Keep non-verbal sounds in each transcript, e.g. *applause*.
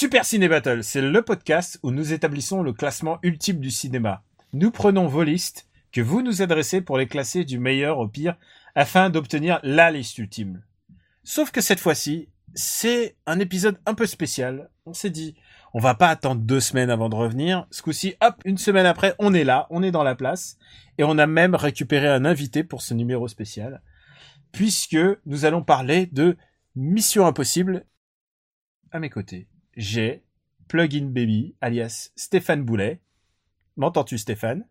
Super Ciné Battle, c'est le podcast où nous établissons le classement ultime du cinéma. Nous prenons vos listes que vous nous adressez pour les classer du meilleur au pire afin d'obtenir la liste ultime. Sauf que cette fois-ci, c'est un épisode un peu spécial. On s'est dit, on va pas attendre deux semaines avant de revenir. Ce coup-ci, hop, une semaine après, on est là, on est dans la place. Et on a même récupéré un invité pour ce numéro spécial. Puisque nous allons parler de Mission Impossible. À mes côtés, j'ai Plugin Baby, alias Stéphane Boulet. M'entends-tu Stéphane?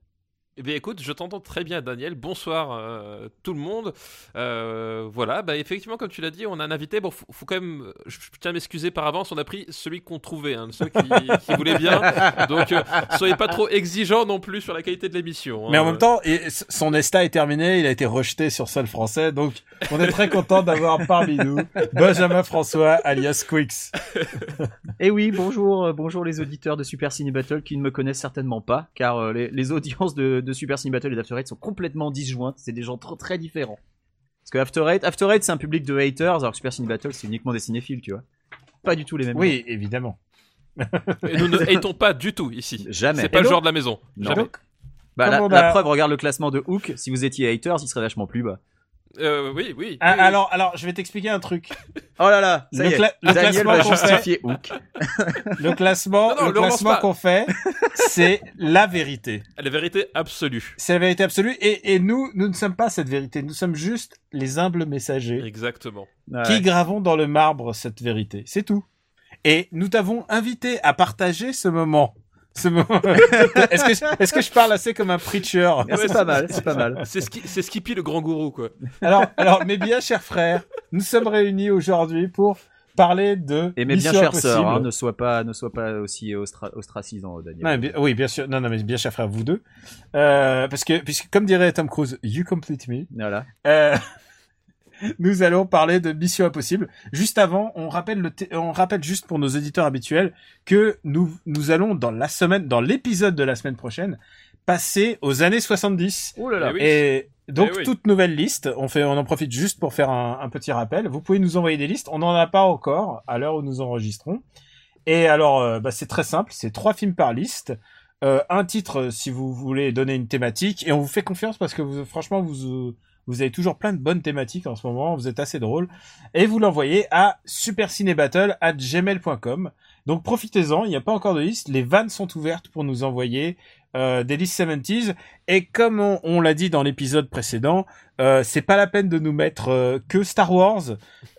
Eh bien écoute, je t'entends très bien Daniel. Bonsoir euh, tout le monde. Euh, voilà, bah effectivement comme tu l'as dit, on a un invité. Bon, faut, faut quand même, je, je tiens à m'excuser par avance, on a pris celui qu'on trouvait, hein, celui qui, qui voulait bien. Donc euh, soyez pas trop exigeants non plus sur la qualité de l'émission. hein. Mais en même temps, et son ESTA est terminé, il a été rejeté sur sol français, donc on est très content d'avoir parmi nous Benjamin François, alias Quix. *laughs* Et oui, bonjour, euh, bonjour les auditeurs de Super Ciné Battle qui ne me connaissent certainement pas, car euh, les, les audiences de, de Super Ciné Battle et d'After Eight sont complètement disjointes. C'est des gens trop très différents. Parce que After Eight, After Eight, c'est un public de haters, alors que Super Ciné Battle, c'est uniquement des cinéphiles, tu vois. Pas du tout les mêmes. Oui, évidemment. Et nous ne *laughs* hatons pas du tout ici. Jamais. C'est pas Et le donc- genre de la maison. Non. Jamais. Bah, la, la preuve, regarde le classement de Hook. Si vous étiez haters, il serait vachement plus bas. Euh, oui, oui. Ah, oui. alors, alors, je vais t'expliquer un truc. *laughs* Oh là là, ça Le y est. cla- le Daniel classement qu'on fait-. *laughs* Le classement, Non, non, le le relance classement qu'on fait, c'est la vérité. La vérité absolue. C'est la vérité absolue. Et, et nous, nous ne sommes pas cette vérité. Nous sommes juste les humbles messagers Exactement. Ouais. qui gravons dans le marbre cette vérité. C'est tout. Et nous t'avons invité à partager ce moment. Ce moment. *laughs* est-ce que, je- est-ce que je parle assez comme un preacher c'est pas mal, c'est pas mal. C'est Ski- c'est Skippy le grand gourou quoi. Alors, alors, mes bien chers frères, nous sommes réunis aujourd'hui pour parler de Et mes bien Mission chères sœurs, Impossible. hein, ne sois pas, ne sois pas aussi ostra- ostracisant, Daniel. Non, mais bien- oui, bien sûr. Non, non, mais bien chers frères, vous deux. Euh, parce que, puisque, comme dirait Tom Cruise, you complete me. Voilà. Euh, nous allons parler de Mission Impossible. Juste avant, on rappelle le, on rappelle juste pour nos auditeurs habituels que nous, nous allons dans la semaine, dans l'épisode de la semaine prochaine, passer aux années 70. Oh là là. Eh oui. Et donc, Eh oui. toute nouvelle liste, on fait, on en profite juste pour faire un, un petit rappel. Vous pouvez nous envoyer des listes. On n'en a pas encore à l'heure où nous enregistrons. Et alors, euh, bah, c'est très simple. C'est trois films par liste. Euh, un titre si vous voulez donner une thématique. Et on vous fait confiance parce que vous, franchement, vous, euh, vous avez toujours plein de bonnes thématiques en ce moment. Vous êtes assez drôle. Et vous l'envoyez à supercinébattle@gmail.com. Donc profitez-en. Il n'y a pas encore de liste. Les vannes sont ouvertes pour nous envoyer euh, des listes 70s. Et comme on, on l'a dit dans l'épisode précédent, euh, c'est pas la peine de nous mettre euh, que Star Wars.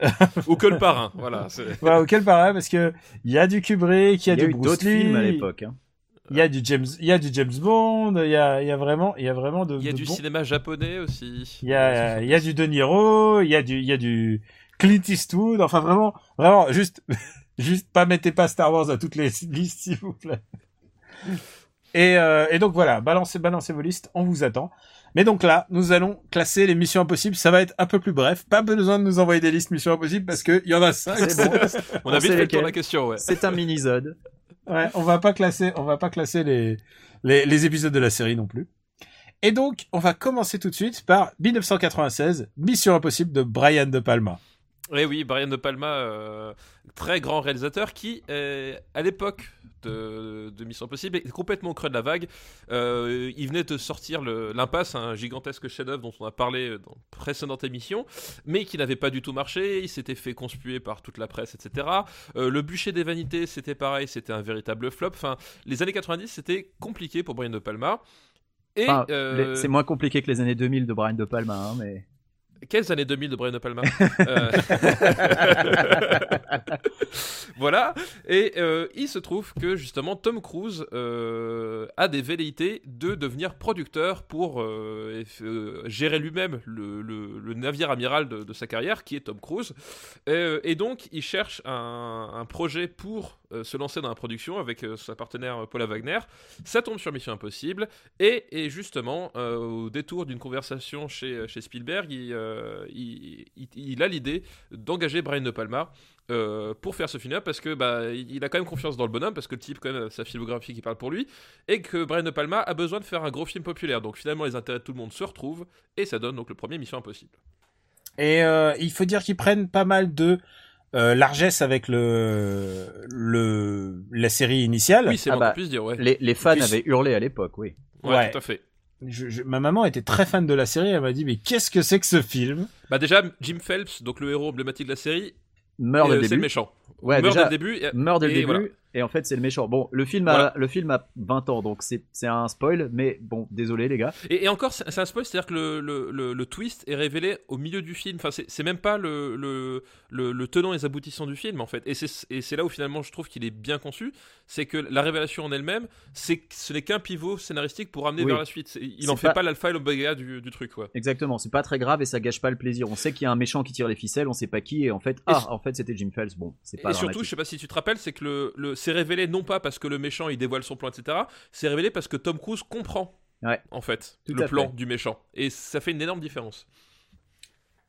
*laughs* Ou que le parrain. Voilà. c'est- Voilà, auquel paraît parce que il y a du Kubrick, il y a, Il y a du Bruce d'autres Lee, films à l'époque. Hein. Il y a du James, il y a du James Bond, il y a, il y a vraiment, il y a vraiment de. Il y a de du cinéma japonais aussi. Il y a, il y a du De Niro, il y a du, il y a du Clint Eastwood. Enfin vraiment, vraiment, juste, *laughs* juste pas mettez pas Star Wars à toutes les listes s'il vous plaît. Et, euh, et donc voilà, balancez, balancez vos listes, on vous attend. Mais donc là, nous allons classer les missions impossibles. Ça va être un peu plus bref. Pas besoin de nous envoyer des listes missions impossibles parce que il y en a cinq. C'est bon. *laughs* On a vite fait le tour de la question, ouais. C'est un mini-zode. Ouais, on va pas classer, on va pas classer les, les, les épisodes de la série non plus. Et donc, on va commencer tout de suite par 1996, Mission Impossible de Brian De Palma. Eh oui, Brian De Palma, euh, très grand réalisateur qui, euh, à l'époque de, de Mission Impossible, est complètement au creux de la vague. Euh, il venait de sortir L'Impasse, un gigantesque chef-d'œuvre dont on a parlé dans une précédente émission, mais qui n'avait pas du tout marché. Il s'était fait conspuer par toute la presse, etc. Euh, le bûcher des vanités, c'était pareil, c'était un véritable flop. Enfin, les années 90, c'était compliqué pour Brian De Palma. Et Enfin, euh, C'est moins compliqué que les années 2000 de Brian De Palma, hein, mais Quelles années 2000 de Brian Palma *laughs* Euh, *laughs* Voilà. Et euh, il se trouve que justement Tom Cruise euh, a des velléités de devenir producteur pour gérer lui-même le, le- le navire amiral de, de sa carrière, qui est Tom Cruise. Et donc il cherche un, un projet pour se lancer dans la production avec sa partenaire Paula Wagner. Ça tombe sur Mission Impossible. Et, et justement, au détour d'une conversation chez, chez Spielberg, il, euh, il- il- il a l'idée d'engager Brian De Palma euh, pour faire ce film-là parce que bah, il a quand même confiance dans le bonhomme parce que le type quand même sa filmographie qui parle pour lui et que Brian De Palma a besoin de faire un gros film populaire donc finalement les intérêts de tout le monde se retrouvent et ça donne donc le premier Mission Impossible Et euh, il faut dire qu'ils prennent pas mal de euh, largesse avec le, le la série initiale. oui c'est Ah moins bah, dire ouais, Les, les fans avaient hurlé à l'époque, oui. ouais, ouais. tout à fait Je- je- ma maman était très fan de la série. Elle m'a dit mais qu'est-ce que c'est que ce film? Bah déjà Jim Phelps donc le héros emblématique de la série Meurt et, dès euh, le c'est le début. méchant Ouais, meurt déjà, dès le début et- meurt dès le début. voilà. Et en fait, c'est le méchant. Bon, le film a, Voilà. le film a 20 ans, donc c'est un spoil, mais bon, désolé les gars. Et, et encore, c'est un spoil, c'est-à-dire que le, le, le, le twist est révélé au milieu du film. Enfin, c'est même pas le, le, tenant et les aboutissants du film, en fait. Et c'est là où finalement je trouve qu'il est bien conçu. C'est que la révélation en elle-même, ce n'est qu'un pivot scénaristique pour amener Oui. vers la suite. Il C'est en fait pas- l'alpha et l'oméga du, du truc, quoi. Exactement, c'est pas très grave et ça gâche pas le plaisir. On sait qu'il y a un méchant qui tire les ficelles, on sait pas qui, et en fait, ah, en fait, c'était Jim Phelps. Bon, c'est pas Et surtout, je sais pas si tu te rappelles, c'est que le, c'est révélé non pas parce que le méchant il dévoile son plan, etc. C'est révélé parce que Tom Cruise comprend, Ouais. en fait, Tout le plan fait. du méchant. Et ça fait une énorme différence.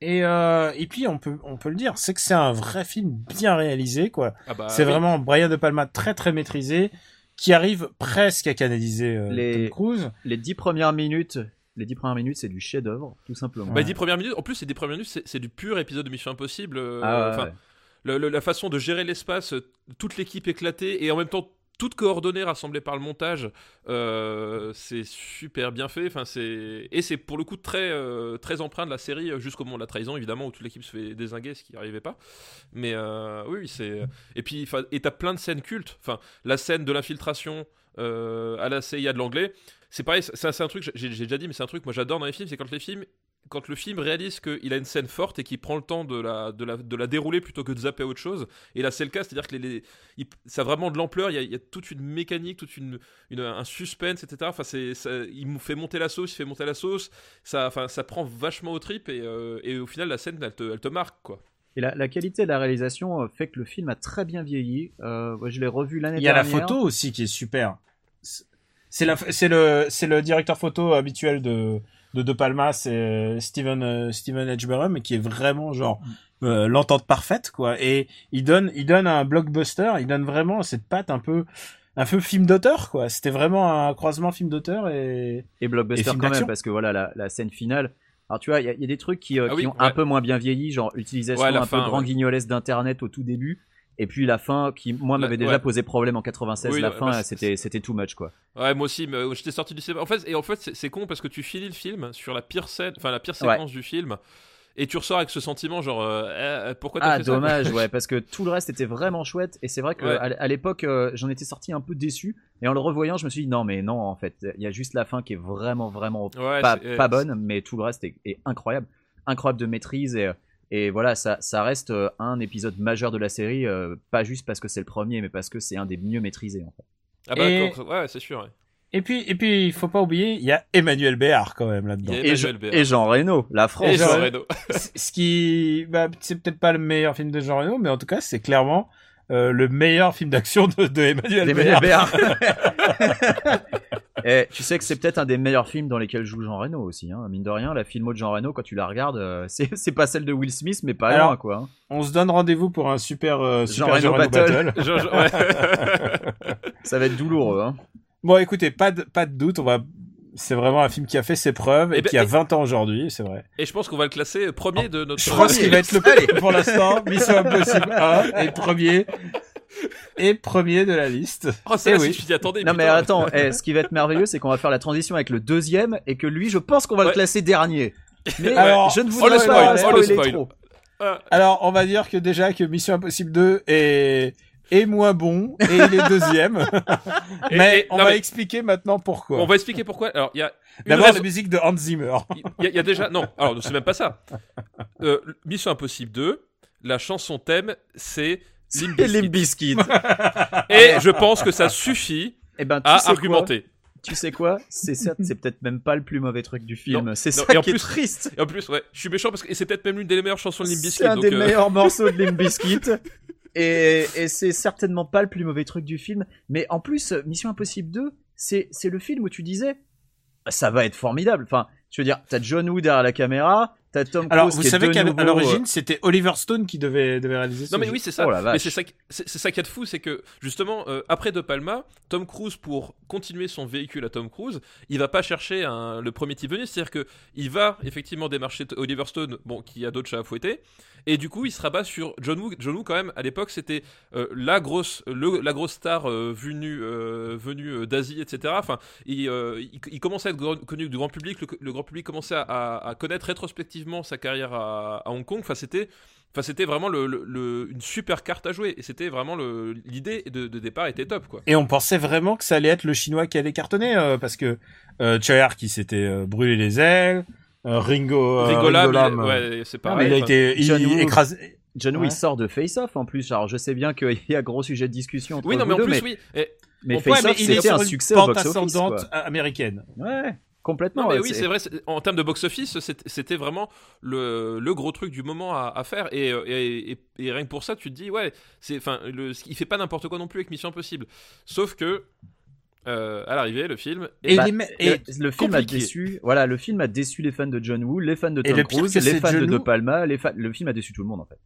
Et euh, et puis on peut on peut le dire, c'est que c'est un vrai film bien réalisé quoi. Ah bah, c'est oui. vraiment Brian De Palma très très maîtrisé qui arrive presque à canaliser euh, Les- Tom Cruise. Les dix premières minutes, les dix premières minutes, c'est du chef-d'œuvre, tout simplement. Bah, les 10 premières minutes, en plus, ces 10 premières minutes, c'est du pur épisode de Mission Impossible. euh, Ah, ouais, enfin, ouais. La façon de gérer l'espace, euh, toute l'équipe éclatée et en même temps toute coordonnée, rassemblée par le montage, euh, c'est super bien fait. Enfin, c'est et c'est pour le coup très euh, très empreint de la série euh, jusqu'au moment de la trahison, évidemment, où toute l'équipe se fait désinguer, ce qui n'arrivait pas. Mais oui, c'est et puis et t'as plein de scènes cultes. Enfin, la scène de l'infiltration à la CIA de l'anglais. C'est pareil, c'est un truc, j'ai déjà dit, mais c'est un truc moi j'adore dans les films, c'est quand les films quand le film réalise qu'il a une scène forte et qu'il prend le temps de la, de, la, de la dérouler plutôt que de zapper à autre chose. Et là, c'est le cas, c'est-à-dire que les, les- il- ça a vraiment de l'ampleur, il y, a, il y a toute une mécanique, toute une, une- un suspense, etc. Enfin, c'est, ça- il me fait monter la sauce, il fait monter la sauce, ça, enfin, ça prend vachement au trip et, euh, et au final, la scène, elle te, elle te marque, quoi. Et la, la qualité de la réalisation euh, fait que le film a très bien vieilli. Euh, je l'ai revu l'année Il y a la dernière. photo aussi qui est super. C'est- C'est la c'est le c'est le directeur photo habituel de de De Palma, c'est euh, Steven euh, Steven Edgeburn, mais qui est vraiment genre euh, l'entente parfaite quoi. Et il donne il donne un blockbuster, il donne vraiment cette patte un peu un peu film d'auteur quoi. C'était vraiment un croisement film d'auteur et Et Et blockbuster film quand même, parce que voilà, la, la scène finale. Alors tu vois, il y, a- il y a des trucs qui, euh, Ah qui ont un peu moins bien vieilli, genre utilisation Ouais, un fin, peu grand ouais. guignolesque d'internet au tout début. Et puis la fin, qui moi m'avait déjà ouais. posé problème en 96, Oui, la ouais, fin bah, c'était c'était too much quoi. Ouais, moi aussi, mais euh, j'étais sorti du cinéma. En fait, et en fait, c'est, con parce que tu finis le film sur la pire scène, enfin la pire Ouais. séquence du film, et tu ressors avec ce sentiment, genre, euh, eh, pourquoi t'as Ah fait ça dommage, *laughs* ouais, parce que tout le reste était vraiment chouette. Et c'est vrai que à, l'époque, euh, j'en étais sorti un peu déçu. Et en le revoyant, je me suis dit non mais non, en fait, il y a juste la fin qui est vraiment vraiment pas, euh, bonne, mais tout le reste est, est incroyable, incroyable de maîtrise et et voilà, ça, ça reste euh, un épisode majeur de la série, euh, pas juste parce que c'est le premier, mais parce que c'est un des mieux maîtrisés en fait. Ah bah, Et- d'accord, ouais, c'est sûr. ouais. et puis et puis il faut pas oublier, il y a Emmanuel Béard quand même là-dedans. Et, Béard. et Jean Reno, la France. Et Jean Reno. *laughs* Ce qui bah, c'est peut-être pas le meilleur film de Jean Reno, mais en tout cas c'est clairement euh, le meilleur film d'action de, de Emmanuel Emmanuel Béard. Béard. *laughs* *laughs* Et tu sais que c'est peut-être un des meilleurs films dans lesquels joue Jean Reno aussi. Hein. Mine de rien, la filmo de Jean Reno, quand tu la regardes, euh, *laughs* c'est c'est pas celle de Will Smith, mais pas Alors, loin quoi. hein. On se donne rendez-vous pour un super euh, Jean super Reno Jean Reno Battle. battle. Jean- Jean- ouais. *laughs* Ça va être douloureux. Hein. Bon, écoutez, pas de, pas de doute, on va. C'est vraiment un film qui a fait ses preuves et, Eh ben, qui a et- 20 ans aujourd'hui, c'est vrai. Et je pense qu'on va le classer premier de notre. Je pense qu'il va être le pour l'instant. Mission Impossible 1 et premier et premier de la liste. *laughs* Oh, ça, Eh oui. je t'y attendais. Non mais attends, eh, ce qui va être merveilleux, *laughs* c'est qu'on va faire la transition avec le deuxième et que lui, je pense qu'on va Ouais. le classer dernier. Mais Alors, je ne oh, voudrais le pas spoil, oh, trop. Ah, Alors, on va dire que déjà que Mission Impossible 2 est est moins bon et il est deuxième. *laughs* Mais et- on non, va mais- expliquer maintenant pourquoi. On va expliquer pourquoi. Alors, il y a D'abord raison- la musique de Hans Zimmer. Il y, a- il y a déjà. Non, alors c'est même pas ça. Euh, Mission Impossible 2, la chanson thème, c'est Limp *laughs* Et je pense que ça suffit Eh ben, tu à argumenter. Tu sais quoi C'est certes, c'est peut-être même pas le plus mauvais truc du film. C'est ça et en qui est plus- triste. Et en plus, ouais, je suis méchant parce que c'est peut-être même l'une des meilleures chansons de Limp Bizkit. C'est un donc, des euh, meilleurs *laughs* morceaux de Limp Bizkit. Et, et c'est certainement pas le plus mauvais truc du film. Mais en plus, Mission Impossible 2, c'est, c'est le film où tu disais, ça va être formidable. Enfin, je veux dire, t'as John Woo derrière la caméra, t'as Tom Cruise Alors vous savez de qu'à nouveau, à euh, l'origine c'était Oliver Stone qui devait, devait réaliser ce Non mais jeu. oui c'est ça. Oh mais c'est ça, qui- c'est c'est ça qui est de fou, c'est que justement euh, après De Palma, Tom Cruise pour continuer son véhicule à Tom Cruise, il va pas chercher un- le premier type venu, c'est-à-dire que il va effectivement démarcher Oliver Stone, bon qui a d'autres chats à fouetter, et du coup il se rabat sur John Woo. John Woo quand même à l'époque c'était euh, la grosse le- la grosse star euh, venue euh, venue euh, d'Asie etc. Enfin il, euh, il, il commençait à être connu du grand public, le, le grand public commençait à, à- à connaître rétrospectivement sa carrière à, à Hong Kong. Enfin c'était Enfin, c'était vraiment le, le- le- une super carte à jouer. Et c'était vraiment le- l'idée de, de départ était top, quoi. Et on pensait vraiment que ça allait être le chinois qui allait cartonner euh, parce que euh, Chayar qui s'était euh, brûlé les ailes, euh, Ringo, euh, Ringo Lam, Lam, il- ouais, c'est il pareil. a Enfin, été il- John écrasé. John Woo Ouais. il sort de Face Off en plus. Alors je sais bien qu'il y a gros sujet de discussion entre Oui, non, mais en deux, plus, mais, oui. Et- mais Face Off il est c'était un succès au pente box office. ascendante quoi. américaine. Ouais, complètement. Non, mais oui, c'est vrai. En termes de box-office, c'était vraiment le, le gros truc du moment à, à faire. Et, euh, et, et- et rien que pour ça, tu te dis, ouais, c'est, enfin, le, il fait pas n'importe quoi non plus avec Mission Impossible. Sauf que, euh, à l'arrivée, le film. Et Bah, le, et le film a déçu. Voilà, le film a déçu les fans de John Woo, les fans de Tom le Cruise, les fans de John De Woo- Palma. Les fa- Le film a déçu tout le monde en fait.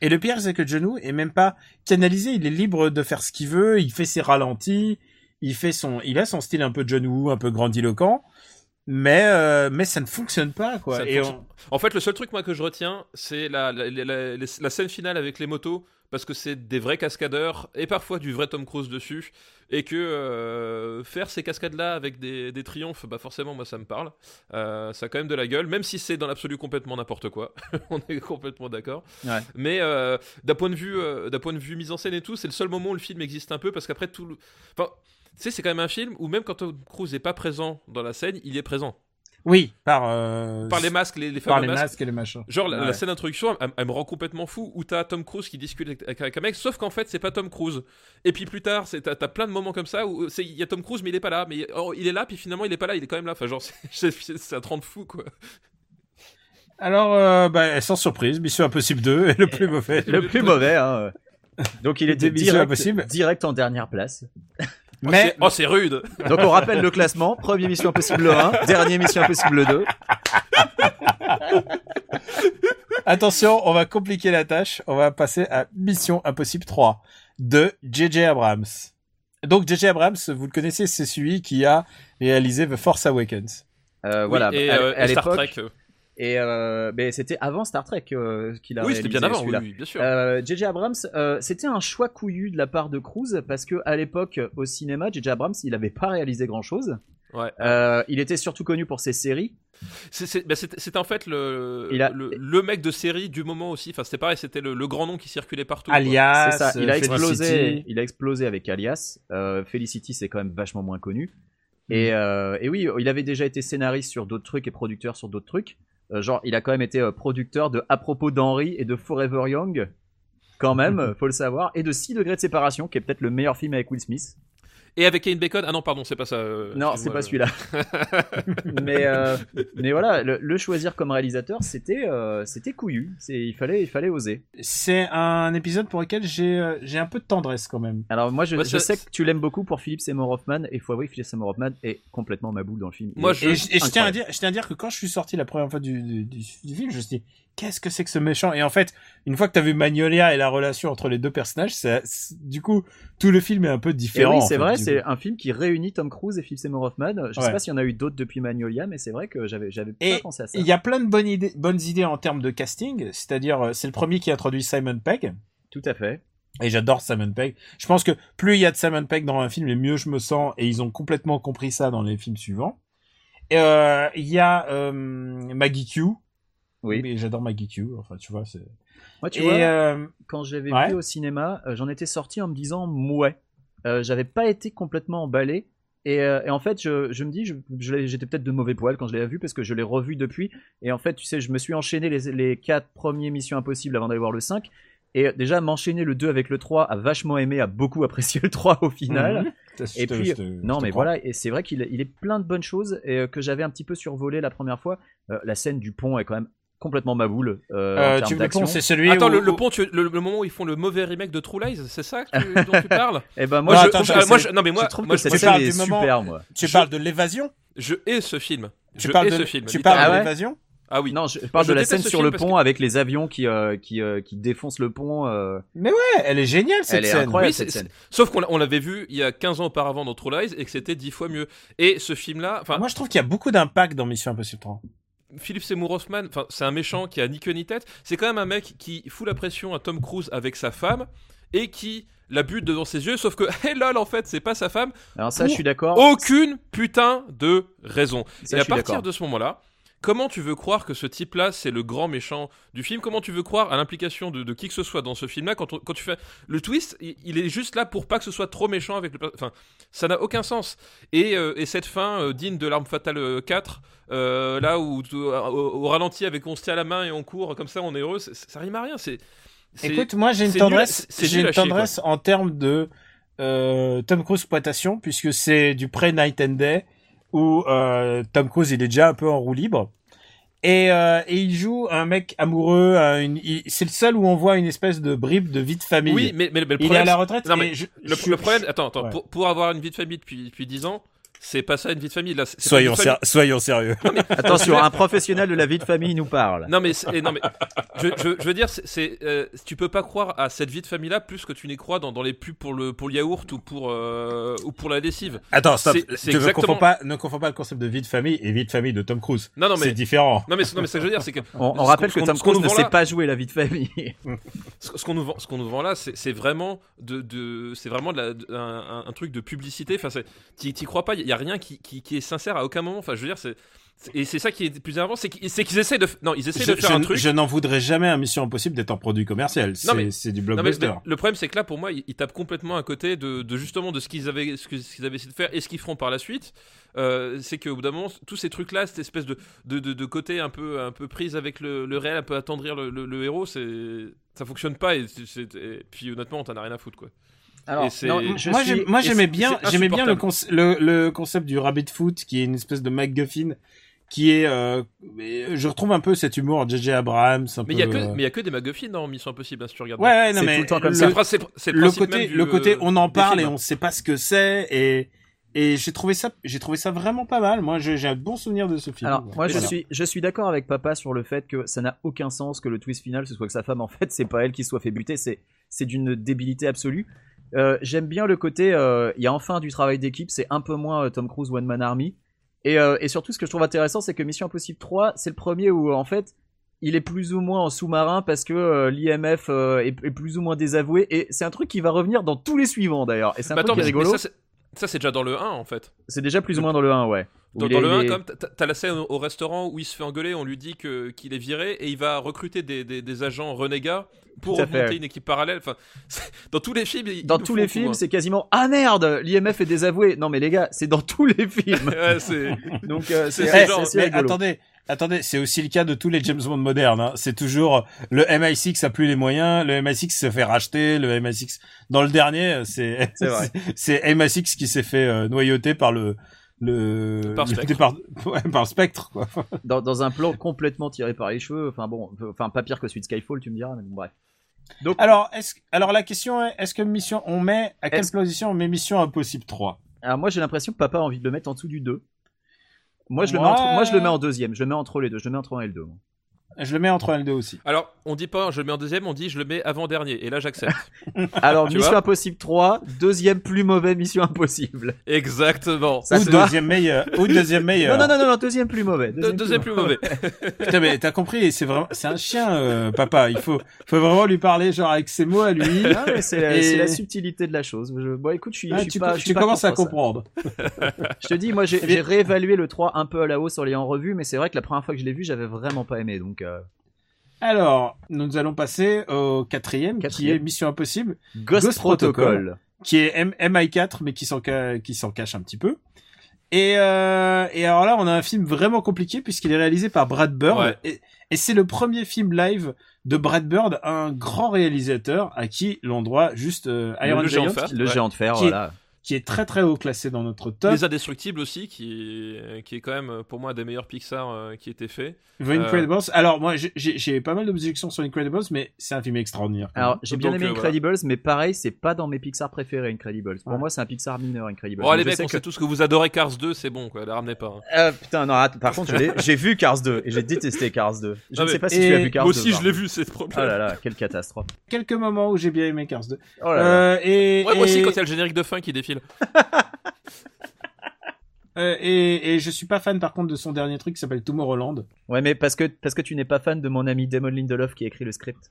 Et le pire, c'est que John Woo est même pas canalisé. Il est libre de faire ce qu'il veut. Il fait ses ralentis. Il fait son, il a son style un peu John Woo, un peu grandiloquent. Mais, euh, mais ça ne fonctionne pas, quoi. Ça Et En fait, le seul truc moi que je retiens, c'est la, la, la- la- la scène finale avec les motos, parce que c'est des vrais cascadeurs et parfois du vrai Tom Cruise dessus, et que euh, faire ces cascades-là avec des, des triomphes, bah forcément moi ça me parle. Euh, ça a quand même de la gueule, même si c'est dans l'absolu complètement n'importe quoi. *laughs* On est complètement d'accord. Ouais. Mais d'un point de vue, d'un point de vue mise en scène et tout, c'est le seul moment où le film existe un peu, parce qu'après tout, le... enfin. Tu sais, c'est quand même un film où même quand Tom Cruise n'est pas présent dans la scène, il est présent. oui, par, euh, Par les masques, les, les par fameux les masques. masques et les machins. Genre la, Ouais. la scène d'introduction, elle, elle me rend complètement fou où t'as Tom Cruise qui discute avec, avec un mec, sauf qu'en fait c'est pas Tom Cruise. Et puis plus tard, t'as t'as plein de moments comme ça où il y a Tom Cruise mais il est pas là, mais oh, il est là puis finalement il est pas là, il est quand même là. Enfin genre *laughs* c'est un 30 fou quoi. Alors, euh, bah, sans surprise, Mission Impossible 2 est le plus mauvais. Le plus mauvais. Hein. Donc il *laughs* était direct, direct en dernière place. Oh, Mais oh c'est rude. *laughs* Donc on rappelle le classement. Premier Mission Impossible 1, dernier Mission Impossible 2. *laughs* attention, on va compliquer la tâche. On va passer à Mission Impossible 3 de J.J. Abrams. Donc J.J. Abrams, vous le connaissez, c'est celui qui a réalisé The Force Awakens. Euh, Oui, voilà. et, à, euh, à et Star. Trek. Euh. Et euh, mais c'était avant Star Trek euh, qu'il a Oui c'était bien avant, oui, celui-là. oui, bien sûr. Euh, J.J. Abrams, euh, c'était un choix couillu de la part de Cruise parce que à l'époque au cinéma, J.J. Abrams, il avait pas réalisé grand chose. Ouais. Euh, il était surtout connu pour ses séries. C'est- bah, en fait le, Il a- le le mec de série du moment aussi. Enfin c'était pareil, c'était le, le grand nom qui circulait partout. Alias, c'est ça. Il a euh, explosé. Felicity. Il a explosé avec Alias. Euh, Felicity, c'est quand même vachement moins connu. Mm. Et, euh, et oui, il avait déjà été scénariste sur d'autres trucs et producteur sur d'autres trucs. Euh, genre, il a quand même été euh, producteur de À propos d'Henry et de Forever Young. Quand même, *laughs* faut le savoir. Et de 6 degrés de séparation, qui est peut-être le meilleur film avec Will Smith. Et avec Kane Bacon. Ah non pardon c'est pas ça. euh, Non, c'est pas euh. celui-là. *laughs* mais, euh, mais voilà, le, le choisir comme réalisateur, c'était euh, c'était couillu. Il fallait, il fallait oser. C'est un épisode pour lequel j'ai j'ai un peu de tendresse quand même. Alors moi, je, Moi, je ça- sais que tu l'aimes beaucoup pour Philippe Seymour Hoffman, et faut avouer que Philippe Seymour Hoffman est complètement ma boule dans le film. Il Moi, je- Et, je, et je tiens à dire, je tiens à dire que quand je suis sorti la première fois du, du, du, du film, je me suis dit, qu'est-ce que c'est que ce méchant? Et en fait, une fois que t'as vu Magnolia et la relation entre les deux personnages, ça, du coup, tout le film est un peu Et différent. oui, en c'est vrai, c'est un film qui réunit Tom Cruise et Philippe Seymour Hoffman. Je sais Ouais. pas s'il y en a eu d'autres depuis Magnolia, mais c'est vrai que j'avais j'avais Et pas pensé à ça. Il y a plein de bonnes idées, bonnes idées en termes de casting, c'est-à-dire, euh, c'est le premier qui introduit Simon Pegg. Tout à fait. Et j'adore Simon Pegg. Je pense que plus il y a de Simon Pegg dans un film, et mieux je me sens. Et ils ont complètement compris ça dans les films suivants. Et, euh, il y a euh, Maggie Q. Oui. Mais j'adore Maggie Q. Enfin, tu vois, c'est. Moi, tu Et vois, euh, quand je l'avais ouais. vu au cinéma, euh, j'en étais sorti en me disant ouais. Euh, J'avais pas été complètement emballé. Et, euh, et en fait, je, je me dis, je- je l'ai- j'étais peut-être de mauvais poil quand je l'ai vu parce que je l'ai revu depuis. Et en fait, tu sais, je me suis enchaîné les, les quatre premiers Missions Impossibles avant d'aller voir le 5. Et déjà, m'enchaîner le 2 avec le 3 a vachement aimé, a beaucoup *laughs* apprécié le 3 au final. Je Et puis, non, mais crois. voilà, et c'est vrai qu'il il est plein de bonnes choses et euh, que j'avais un petit peu survolé la première fois. Euh, la scène du pont est quand même complètement ma boule. Euh, en Euh, termes tu le d'action. pont, c'est celui Attends, où- le, pont, tu- le, le moment où ils font le mauvais remake de True Lies, c'est ça que tu- dont tu parles *laughs* Eh ben Moi, moi, je, attends, que moi, c'est- je- non mais moi, je trouve moi, cette est moment- super, moi. Tu je- parles de l'évasion je hais ce film. Tu je parles hais de ce film. Tu parles Ah de l'évasion Ah oui. Non, je parle Je de la scène sur film le pont que- avec les avions qui euh, qui euh, qui défoncent le pont. euh, Ouais, elle est géniale cette Elle est scène. incroyable Oui, cette c'est- scène. Sauf qu'on l'a- on l'avait vu il y a 15 ans auparavant dans True Lies et que c'était 10 fois mieux. Et ce film-là, enfin, Moi, je trouve qu'il y a beaucoup d'impact dans Mission Impossible 3. Philippe Seymour Hoffman, enfin, c'est un méchant qui a ni queue ni tête. C'est quand même un mec qui fout la pression à Tom Cruise avec sa femme et qui la bute devant ses yeux. Sauf que, *laughs* hey lol, en fait, c'est pas sa femme. Alors ça, je suis d'accord. Aucune putain de raison. Ça, et à partir de ce moment-là, comment tu veux croire que ce type-là, c'est le grand méchant du film? Comment tu veux croire à l'implication de, de qui que ce soit dans ce film-là quand, tu fais le twist il, il est juste là pour pas que ce soit trop méchant avec le. Enfin, ça n'a aucun sens. Et, euh, et cette fin euh, digne de l'arme fatale euh, 4, euh, là où au, au ralenti avec on se tient la main et on court comme ça, on est heureux, ça rime à rien. C'est. Écoute, moi j'ai une à- tendresse, j'ai une à chier, tendresse en termes de Tom Cruise exploitation puisque c'est du pré Night and Day où euh, Tom Cruise il est déjà un peu en roue libre et, euh, et il joue un mec amoureux. il- c'est le seul où on voit une espèce de bribe de vie de famille. Oui, mais, mais, mais le il est problème, à la retraite. Non, mais je- Le, je- le problème, attends, attends, Ouais. pour, pour avoir une vie de famille depuis, depuis 10 ans, c'est pas ça une vie de famille. Là, Soyons, ser- sérieux. *laughs* Attention, un professionnel de la vie de famille nous parle. Non mais, non mais je, je, je veux dire, c'est, euh, tu peux pas croire à cette vie de famille là plus que tu n'y crois dans, dans les pubs pour le pour le yaourt ou pour euh, ou pour la lessive. Attends, stop. Tu ne exactement- confonds pas, ne confonds pas le concept de vie de famille et vie de famille de Tom Cruise. Non non mais c'est différent. non mais non mais ce que je veux dire c'est que On, rappelle que Tom Cruise ne sait là- pas jouer la vie de famille. *laughs* ce, ce qu'on nous vend ce qu'on nous vend là c'est, vraiment de, de c'est vraiment de la, de- un, un- un truc de publicité. Enfin t'y, crois pas. A rien qui, qui, qui est sincère à aucun moment. Enfin je veux dire c'est et c'est ça qui est le plus énervant, c'est qu'ils, essaient de non ils essaient Je, de faire je- un truc. je n'en voudrais jamais à Mission Impossible d'être un produit commercial. C'est du blockbuster. le, problème c'est que là pour moi ils, ils tapent complètement à côté de, de justement de ce qu'ils avaient ce qu'ils avaient essayé de faire et ce qu'ils feront par la suite Euh, c'est qu'au bout d'un moment tous ces trucs là cette espèce de, de, de, de côté un peu un peu prise avec le, le réel un peu attendrir le, le- le héros c'est ça fonctionne pas et, et puis honnêtement t'en as rien à foutre quoi Alors, non, moi, suis- j'aimais bien, c'est j'aimais bien le, insupportable. conce- le, le concept du rabbit foot, qui est une espèce de MacGuffin, qui est, euh, je retrouve un peu cet humour J.J. Abrams, un mais il y a que euh, mais il y a que des McGuffin dans Mission Impossible hein, si tu regardes Ouais, ouais, non mais tout le temps comme le, ça. C'est le côté, du, le côté, euh, on en parle et on sait pas ce que c'est et et j'ai trouvé ça, j'ai trouvé ça vraiment pas mal. Moi, j'ai j'ai un bon souvenir de ce film. Alors, moi, je Voilà. suis, je suis d'accord avec papa sur le fait que ça n'a aucun sens que le twist final, ce soit que sa femme, en fait, c'est pas elle qui soit fait buter, c'est, c'est d'une débilité absolue. Euh, j'aime bien le côté, euh, il y a enfin du travail d'équipe, c'est un peu moins euh, Tom Cruise One Man Army. Et, et surtout, ce que je trouve intéressant, c'est que Mission Impossible 3, c'est le premier où, en fait, il est plus ou moins en sous-marin parce que euh, l'IMF euh, est, est plus ou moins désavoué. Et c'est un truc qui va revenir dans tous les suivants, d'ailleurs. Et c'est un Bah, truc attends, qui est mais- mais rigolo. ça, c'est- ça c'est déjà dans le 1 en fait C'est déjà plus ou moins dans le 1, ouais. Dans, dans le il 1, est- comme t'as- t'as la scène au, au restaurant où il se fait engueuler, on lui dit que qu'il est viré et il va recruter des, des, des agents renégats pour monter une équipe parallèle. Enfin, dans tous les films, ils- Dans ils tous les films, hein. c'est quasiment ah merde, l'IMF est désavoué. Non mais les gars, c'est dans tous les films. *laughs* Ouais, c'est *laughs* Donc euh, c'est C'est c'est genre- attendez, attendez, c'est aussi le cas de tous les James Bond modernes. hein. C'est toujours le MI6 a plus les moyens, le MI6 se fait racheter, le MI6 dans le dernier, c'est c'est *laughs* MI6 qui s'est fait euh, noyauter par le le Par le Spectre. départ- *laughs* ouais, par Spectre quoi. Dans, dans un plan complètement tiré par les cheveux. Enfin bon, enfin pas pire que celui de Skyfall, tu me diras. Mais bon, bref. Donc Alors est-ce alors la question est est-ce que mission on met à quelle position on met Mission Impossible 3 alors moi j'ai l'impression que papa a envie de le mettre en dessous du 2. Moi je le mets entre, moi je le mets en deuxième. Je le mets entre les deux. Je le mets entre 1 et le 2. moi. Je le mets entre L2 aussi. Alors, on dit pas je le mets en deuxième, on dit je le mets avant dernier. Et là, j'accepte. *laughs* Alors Tu Mission Impossible 3, deuxième plus mauvais Mission Impossible. Exactement. Ça ou deuxième meilleur, ou deuxième meilleur. Non non non non, deuxième plus mauvais. Deux- Deuxième plus mauvais. *laughs* Putain, mais t'as compris, c'est vraiment, c'est un chien, euh, papa. Il faut, faut vraiment lui parler genre avec ses mots à lui. Non, mais c'est la, Et- c'est la subtilité de la chose. Je- bon, écoute, je suis, Ah, je suis tu pas, co- je suis tu pas commences à comprendre. *laughs* Je te dis, moi j'ai Eh j'ai réévalué le 3 un peu à la hausse en l'ayant revu, mais c'est vrai que la première fois que je l'ai vu, j'avais vraiment pas aimé. Donc, euh, Alors, nous allons passer au quatrième, qui Quatrième. est Mission Impossible, Ghost, Ghost Protocol. Protocol. qui est M- MI4, mais qui s'en ca- qui s'en cache un petit peu. Et, euh, et alors là, on a un film vraiment compliqué puisqu'il est réalisé par Brad Bird. Ouais. Et, et c'est le premier film live de Brad Bird, un grand réalisateur à qui l'on doit juste euh, Iron Le géant Giant, de fer. Le Ouais. géant de fer, Qui est- voilà. Qui est très très haut classé dans notre top. Les Indestructibles aussi, qui, qui est quand même pour moi un des meilleurs Pixar euh, qui été fait. The Incredibles. Alors moi, j'ai- pas mal d'objections sur Incredibles, mais c'est un film extraordinaire. Alors, j'ai bien aimé euh, Incredibles, mais pareil, c'est pas dans mes Pixar préférés, Incredibles. Pour Ouais. moi, c'est un Pixar mineur, Incredibles. Bon, allez, Mais je mecs, on que- sait tous que vous adorez Cars 2, c'est bon, quoi, la ramenez pas. hein. Euh, putain, non, attends, par contre, j'ai vu Cars 2 et j'ai détesté Cars 2. Je Ah, ne sais pas si tu as vu Cars Moi 2. aussi, par je l'ai vu, c'est le problème. Oh là là, quelle catastrophe. Quelques moments où j'ai bien aimé Cars 2. Oh là là. Euh, et, Ouais, moi aussi, quand il y a le générique de fin qui défile. *laughs* euh, et, et je suis pas fan par contre de son dernier truc qui s'appelle Tomorrowland. Ouais, mais parce que, parce que tu n'es pas fan de mon ami Damon Lindelof qui a écrit le script.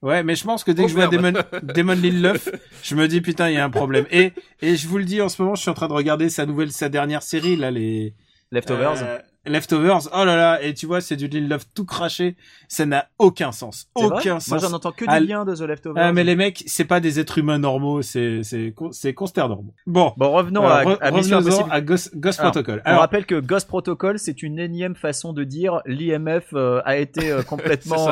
Ouais, mais je pense que dès Oh, que je vois Damon, merde. *laughs* Damon Lindelof, je me dis putain, il y a un problème. Et, et je vous le dis en ce moment, je suis en train de regarder sa nouvelle, sa dernière série là, les Leftovers. euh, Leftovers. Oh là là, et tu vois, c'est du Lindelof tout craché. Ça n'a aucun sens, aucun Moi, sens. j'en entends que Ah, du bien de The Leftovers. Ah, mais les mecs, c'est pas des êtres humains normaux, c'est c'est c'est consternant. Bon, Bon, revenons à, re- à Ghost, Ghost Alors, Protocol. On rappelle que Ghost Protocol, c'est une énième façon de dire l'IMF euh, a été euh, *laughs* complètement.